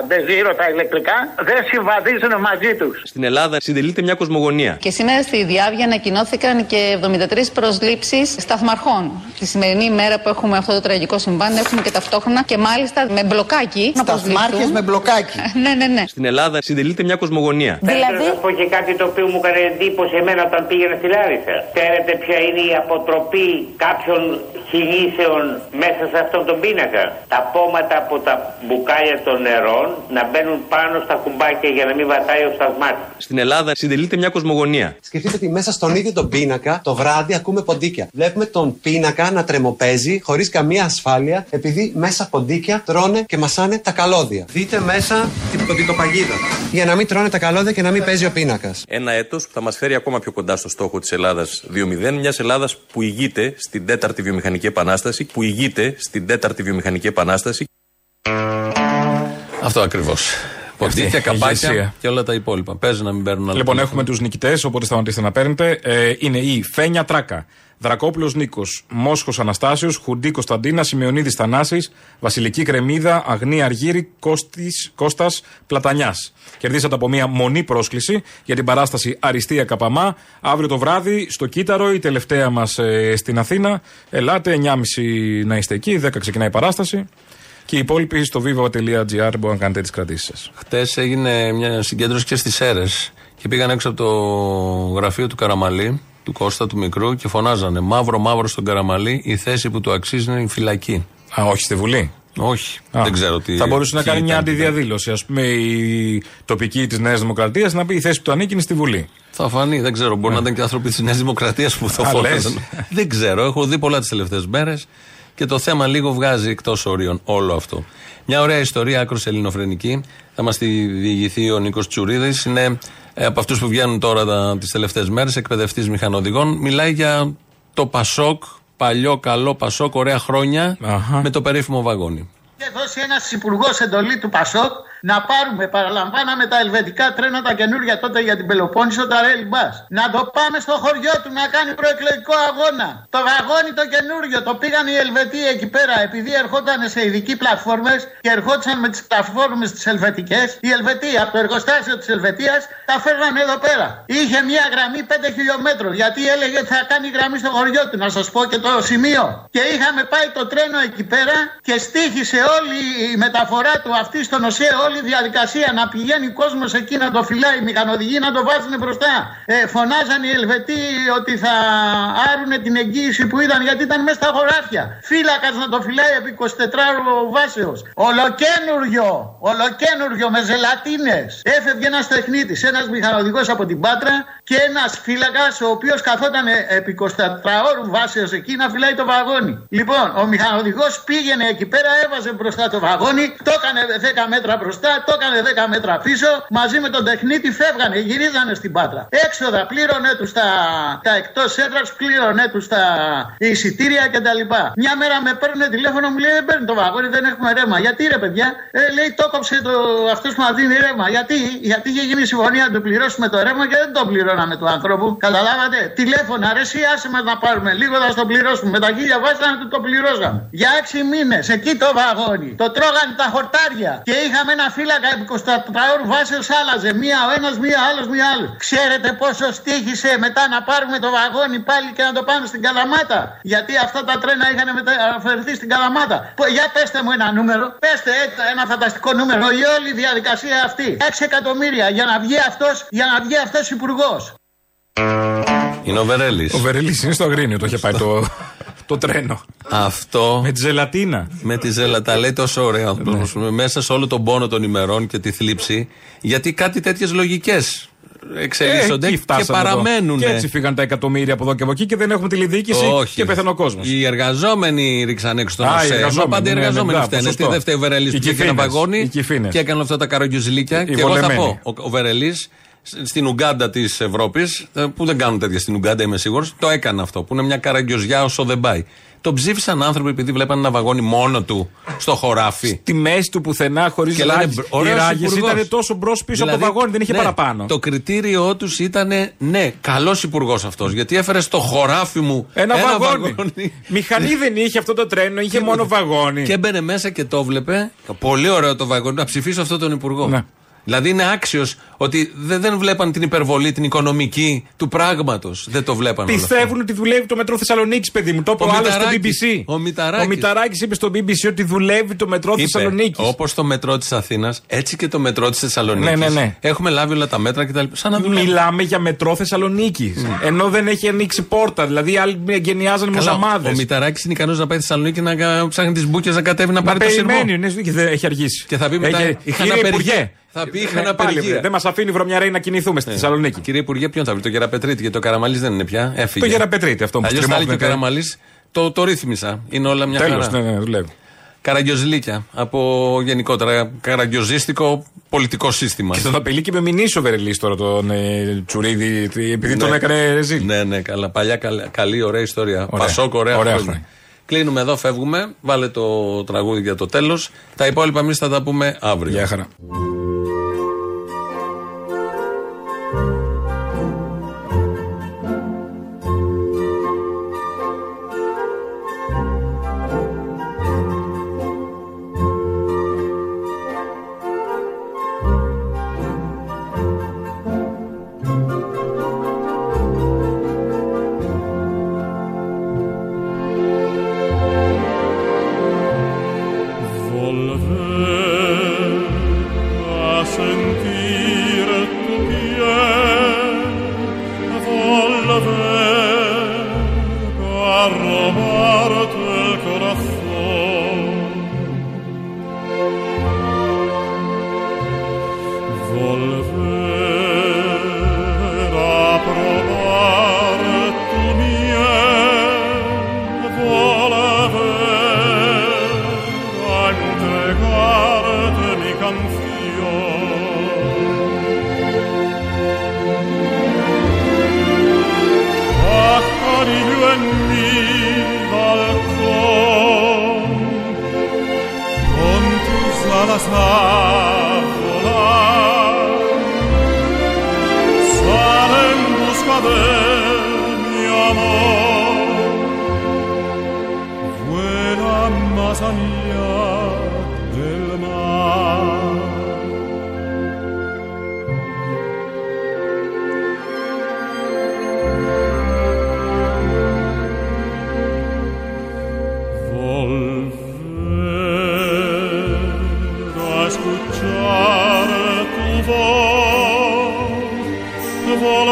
[SPEAKER 25] ντεζίρο, τα ηλεκτρικά, δεν συμβαδίζουν μαζί τους.
[SPEAKER 22] Στην Ελλάδα συντελείται μια κοσμογονία.
[SPEAKER 26] Και σήμερα στη Διάβια ανακοινώθηκαν και 73 προσλήψει σταθμαρχών. Τη σημερινή ημέρα που έχουμε αυτό το τραγικό συμβάν έχουμε και ταυτόχρονα και μάλιστα με μπλοκάκι. να
[SPEAKER 25] Σταθμάρχες
[SPEAKER 26] προσληφθούν.
[SPEAKER 25] με μπλοκάκι. (laughs)
[SPEAKER 26] ναι, ναι, ναι.
[SPEAKER 22] Στην Ελλάδα συντελείται μια κοσμογονία.
[SPEAKER 25] Δηλαδή;
[SPEAKER 27] Να πω και κάτι το οποίο μου έκανε εντύπωση εμένα όταν πήγαινα στη Λάρισα. Ξέρετε ποια είναι η αποτροπή κάποιων χιλίσεων μέσα σε αυτόν τον πίνακα; Τα πόματα από τα μπουκάλια των νερών να μπαίνουν πάνω στα κουμπάκια για να μην βατάει ο σταθμάρχης.
[SPEAKER 22] Στην Ελλάδα συντελείται μια κοσμογονία.
[SPEAKER 28] Σκεφτείτε ότι μέσα στον ίδιο τον πίνακα το βράδυ ακούμε ποντίκια. Βλέπουμε τον πίνακα να τρεμοπαίζει χωρίς καμία ασφάλεια επειδή μέσα ποντίκια τρώνε και μασάνε τα καλώδια. Δείτε μέσα την ποντικοπαγίδα. Για να μην τρώνε τα καλώδια και να μην παίζει ο πίνακας.
[SPEAKER 22] Ένα έτος που θα μας φέρει ακόμα πιο κοντά στο στόχο της Ελλάδας 2.0, μιας Ελλάδας που ηγείται στην τέταρτη βιομηχανική επανάσταση, που ηγείται στην τέταρτη βιομηχανική επανάσταση.
[SPEAKER 9] Αυτό ακριβώς. Ποντίκια,
[SPEAKER 10] η
[SPEAKER 9] καπάκια
[SPEAKER 10] ηγεσία.
[SPEAKER 9] και όλα τα υπόλοιπα. Παίζει να μην παίρνουν άλλο.
[SPEAKER 10] Λοιπόν, έχουμε τους νικητές, οπότε σταματήστε να παίρνετε. Ε, είναι η Φένια Τράκα, Δρακόπουλο Νίκος, Μόσχος Αναστάσιος, Χουντή Κωνσταντίνα, Σημειονίδη Θανάσης, Βασιλική Κρεμίδα, Αγνή Αργύρη, Κώστας Πλατανιάς. Κερδίσατε από μια μονή πρόσκληση για την παράσταση Αριστεία Καπαμά. Αύριο το βράδυ στο Κύτταρο, η τελευταία μας στην Αθήνα. Ελάτε, 9.30 να είστε εκεί, 10 ξεκινάει η παράσταση. Και οι υπόλοιποι στο viva.gr μπορούν να κάνετε τις κρατήσεις σας.
[SPEAKER 9] Χτες έγινε μια συγκέντρωση και στις αίρε και πήγαν έξω από το γραφείο του Καραμαλή, του Κώστα του Μικρού και φωνάζανε Μαύρο, μαύρο στον Καραμαλή, η θέση που του αξίζει είναι η φυλακή.
[SPEAKER 10] Α, όχι στη Βουλή;
[SPEAKER 9] Όχι. Δεν ξέρω τι.
[SPEAKER 10] Θα μπορούσε να
[SPEAKER 9] ποιοι
[SPEAKER 10] κάνει μια
[SPEAKER 9] ήταν.
[SPEAKER 10] αντιδιαδήλωση. Α πούμε, η τοπική της Νέας Δημοκρατίας να πει η θέση που του ανήκει είναι στη Βουλή.
[SPEAKER 9] Θα φανεί, δεν ξέρω. Μπορεί να ήταν και άνθρωποι της Νέας Δημοκρατίας που θα
[SPEAKER 10] Α,
[SPEAKER 9] φώναζαν.
[SPEAKER 10] λες.
[SPEAKER 9] δεν ξέρω. Έχω δει πολλά τις τελευταίες μέρες και το θέμα λίγο βγάζει εκτός ορίων όλο αυτό. Μια ωραία ιστορία, άκρος ελληνοφρενική. Θα μας τη διηγηθεί ο Νίκος Τσουρίδης. Είναι ε, από αυτούς που βγαίνουν τώρα τις τελευταίες μέρες, εκπαιδευτής μηχανοδηγών. Μιλάει για το Πασόκ, παλιό καλό Πασόκ, ωραία χρόνια, με το περίφημο βαγόνι.
[SPEAKER 25] Είχε δώσει ένας υπουργός εντολή του Πασόκ να πάρουμε, παραλαμβάναμε τα ελβετικά τρένα τα καινούργια τότε για την Πελοπόννησο, τα Rail Bus. Να το πάμε στο χωριό του να κάνει προεκλογικό αγώνα. Το βαγόνι το καινούριο το πήγαν οι Ελβετοί εκεί πέρα επειδή ερχόταν σε ειδικοί πλατφόρμες και ερχόντουσαν με τις πλατφόρμες τις ελβετικές. Οι Ελβετοί από το εργοστάσιο της Ελβετίας τα φέρνανε εδώ πέρα. Είχε μια γραμμή 5 χιλιόμετρων γιατί έλεγε ότι θα κάνει γραμμή στο χωριό του. Να σας πω και το σημείο. Και είχαμε πάει το τρένο εκεί πέρα και στήχησε όλη η μεταφορά του αυτή στον ΟΣΕ, όλη η διαδικασία να πηγαίνει κόσμος εκεί να το φυλάει, οι μηχανοδηγοί να το βάζουν μπροστά. Ε, φωνάζαν οι Ελβετοί ότι θα άρουν την εγγύηση που ήταν γιατί ήταν μέσα στα χωράφια. Φύλακας να το φυλάει επί 24 βάσεως. Ολοκένουργιο, ολοκένουργιο με ζελατίνες. Έφευγε ένας τεχνίτης, ένας μηχανοδηγός από την Πάτρα και ένας φύλακας ο οποίος καθόταν επί 24 ώρου βάσεως εκεί να φυλάει το βαγόνι. Λοιπόν, ο μηχανοδηγός πήγαινε εκεί πέρα, έβαζε μπροστά το βαγόνι, το έκανε 10 μέτρα μπροστά, το έκανε 10 μέτρα πίσω, μαζί με τον τεχνίτη φεύγανε, γυρίζανε στην Πάτρα. Έξοδα, πλήρωνε τους τα, τα εκτός έδρας, πλήρωνε τους τα εισιτήρια κτλ. Μια μέρα με παίρνει τηλέφωνο, μου λέει δεν παίρνει το βαγόνι, δεν έχουμε ρεύμα. Γιατί ρε παιδιά, ε, λέει το κόψε το, αυτός που μας δίνει ρεύμα. Γιατί, γιατί είχε γίνει συμφωνία να του πληρώσουμε το ρεύμα και δεν το πληρώναμε του ανθρώπου. Καταλάβατε, τηλέφωνα, ρε, εσύ άσε μας να πάρουμε λίγο, θα στο πληρώσουμε. Με τα χίλια βάσανα του το πληρώσαμε. Για 6 μήνες εκεί το βαγόνι. Το τρώγανε τα χορτάρια. Και είχαμε ένα φύλακα επί 24 ώρου βάσεως άλλαζε. Μία ο ένας, μία άλλος, μία άλλος. Ξέρετε πόσο στήχησε μετά να πάρουμε το βαγόνι πάλι και να το πάμε στην Καλαμάτα; Γιατί αυτά τα τρένα είχαν μεταφερθεί στην Καλαμάτα. Πω- Για πέστε μου ένα νούμερο. Πέστε έτσι ένα φανταστικό νούμερο. Η όλη διαδικασία αυτή. 6 εκατομμύρια για να βγει αυτός για να βγει αυτός υπουργός.
[SPEAKER 9] Είναι ο Βερέλης.
[SPEAKER 10] Ο Βερελή είναι στο Αγρίνιο, το είχε πάει το, (laughs) το τρένο.
[SPEAKER 9] Αυτό.
[SPEAKER 10] Με τη ζελατίνα.
[SPEAKER 9] Με τη ζέλα. Τα λέει τόσο ωραία ο
[SPEAKER 10] Ναι.
[SPEAKER 9] άνθρωπος. Μέσα σε όλο τον πόνο των ημερών και τη θλίψη. Γιατί κάτι τέτοιες λογικές εξελίσσονται
[SPEAKER 10] Ε, εκεί
[SPEAKER 9] και
[SPEAKER 10] φτάσαμε εδώ.
[SPEAKER 9] παραμένουν.
[SPEAKER 10] Και έτσι φύγαν τα εκατομμύρια από εδώ και από εκεί και δεν έχουμε τηλεδιοίκηση
[SPEAKER 9] Όχι.
[SPEAKER 10] και πεθαίνει ο κόσμος.
[SPEAKER 9] Οι εργαζόμενοι ρίξαν έξω τον
[SPEAKER 10] Α, οι
[SPEAKER 9] ΟΣΕ. Μα
[SPEAKER 10] εργαζόμενοι,
[SPEAKER 9] πάντα οι
[SPEAKER 10] ναι, ναι,
[SPEAKER 9] εργαζόμενοι
[SPEAKER 10] μπράβο,
[SPEAKER 9] φταίνε. Τι
[SPEAKER 10] σωστό.
[SPEAKER 9] δεν φταίει ο Βερελής
[SPEAKER 10] Οι
[SPEAKER 9] που είχε ένα
[SPEAKER 10] κυφήνες,
[SPEAKER 9] βαγόνι
[SPEAKER 10] οι κυφήνες.
[SPEAKER 9] και έκανε αυτά τα καρογκιουζιλίκια.
[SPEAKER 10] Οι
[SPEAKER 9] Και εγώ θα
[SPEAKER 10] βολεμένοι.
[SPEAKER 9] πω, ο, ο Βερελής στην Ουγκάντα της Ευρώπης, που δεν κάνουν τέτοια στην Ουγκάντα, είμαι σίγουρος, το έκανε αυτό. Που είναι μια καραγκιοζιά όσο δεν πάει. Τον ψήφισαν άνθρωποι επειδή βλέπαν ένα βαγόνι μόνο του στο χωράφι.
[SPEAKER 10] Τη μέση του πουθενά χωρίς
[SPEAKER 9] Και λένε, «Ωραίος
[SPEAKER 10] ράγες
[SPEAKER 9] υπουργός».
[SPEAKER 10] ήταν τόσο μπρος πίσω από το
[SPEAKER 9] Δηλαδή,
[SPEAKER 10] βαγόνι, δεν είχε
[SPEAKER 9] ναι,
[SPEAKER 10] παραπάνω.
[SPEAKER 9] Το κριτήριό τους ήταν ναι, καλός υπουργός αυτός. Γιατί έφερε στο χωράφι μου
[SPEAKER 10] Ένα, βαγόνι. Μηχανή δεν είχε αυτό το τρένο, είχε μόνο βαγόνι.
[SPEAKER 9] Και έμπαινε μέσα και το βλέπε. Πολύ ωραίο το βαγόνι. Να ψηφίσω αυτόν τον υπουργό.
[SPEAKER 10] Ναι.
[SPEAKER 9] Δηλαδή είναι άξιος ότι δεν, δεν βλέπαν την υπερβολή, την οικονομική του πράγματος. Δεν το βλέπαν όλο αυτό.
[SPEAKER 10] Πιστεύουν ότι δουλεύει το μετρό Θεσσαλονίκης, παιδί μου. Το είπε
[SPEAKER 9] Ο
[SPEAKER 10] ο άλλος στο
[SPEAKER 9] Μηταράκης.
[SPEAKER 10] BBC.
[SPEAKER 9] Ο Μηταράκης.
[SPEAKER 10] Ο Μηταράκης είπε στο BBC ότι δουλεύει το μετρό Θεσσαλονίκης.
[SPEAKER 9] Όπως το μετρό της Αθήνας, έτσι και το μετρό της Θεσσαλονίκης.
[SPEAKER 10] Ναι, ναι, ναι.
[SPEAKER 9] Έχουμε λάβει όλα τα μέτρα κτλ. Σαν να δουλεύει.
[SPEAKER 10] Μιλάμε για μετρό Θεσσαλονίκης. Ενώ δεν έχει ανοίξει πόρτα. Δηλαδή άλλοι εγκαινιάζαν
[SPEAKER 9] Καλά,
[SPEAKER 10] μουσαμάδε.
[SPEAKER 9] Ο Μηταράκης είναι ικανός να πάει στη Θεσσαλονίκη να κα- ψάχνει τις μπουκές να κατέβει να
[SPEAKER 10] Να
[SPEAKER 9] πάρει το σειρμό.
[SPEAKER 10] περιμένει, ναι, και δεν έχει αργήσει.
[SPEAKER 9] Και θα πει μετά,
[SPEAKER 10] Έχει-
[SPEAKER 9] είχαν
[SPEAKER 10] Κύριε
[SPEAKER 9] απεργία.
[SPEAKER 10] Υπουργέ,
[SPEAKER 9] Θα πει,
[SPEAKER 10] Ναι,
[SPEAKER 9] είχαν
[SPEAKER 10] πάλι,
[SPEAKER 9] απεργία.
[SPEAKER 10] Δεν μας αφήνει η βρωμιαρέη να κινηθούμε στη Θεσσαλονίκη.
[SPEAKER 9] Κύριε Υπουργέ, ποιον θα βρει, το Γεραπετρίτη, γιατί το Καραμαλής δεν είναι πια. Έφυγε.
[SPEAKER 10] Το Γεραπετρίτη, αυτό που
[SPEAKER 9] Αλλιώς θα έλεγε και ο
[SPEAKER 10] στριμώχνεται.
[SPEAKER 9] Καραμαλής. Το, το ρύθμισα. Είναι όλα μια
[SPEAKER 10] Τέλος,
[SPEAKER 9] χαρά.
[SPEAKER 10] ναι, ναι, δουλεύει.
[SPEAKER 9] Καραγκιοζλίκια από γενικότερα καραγκιοζίστικο πολιτικό σύστημα.
[SPEAKER 10] Και τον απειλεί και με μηνύσιο Βερελή τώρα τον ε, Τσουρίδη, επειδή τον
[SPEAKER 9] Ναι.
[SPEAKER 10] έκανε ρεζίλ.
[SPEAKER 9] Ναι, ναι, καλά. Παλιά, καλή, καλή ωραία ιστορία.
[SPEAKER 10] Ωραία.
[SPEAKER 9] Πασόκ, ωραία,
[SPEAKER 10] Ωραία
[SPEAKER 9] χρόνια.
[SPEAKER 10] Χρόνια.
[SPEAKER 9] Κλείνουμε εδώ, φεύγουμε. Βάλε το τραγούδι για το τέλος. Τα υπόλοιπα εμείς θα τα πούμε αύριο.
[SPEAKER 10] Γεια χαρά.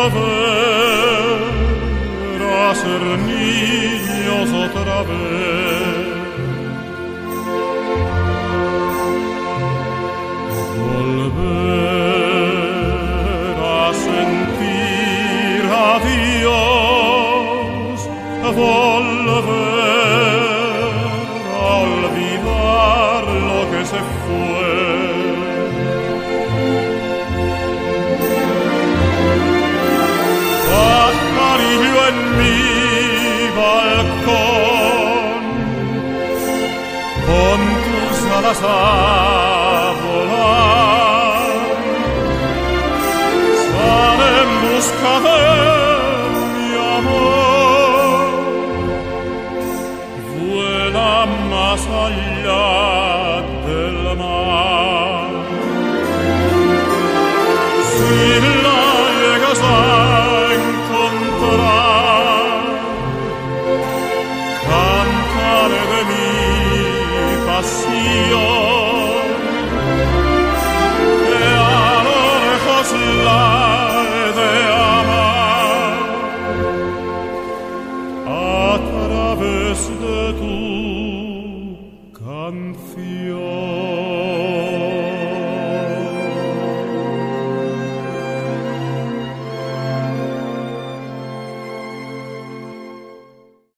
[SPEAKER 29] lover.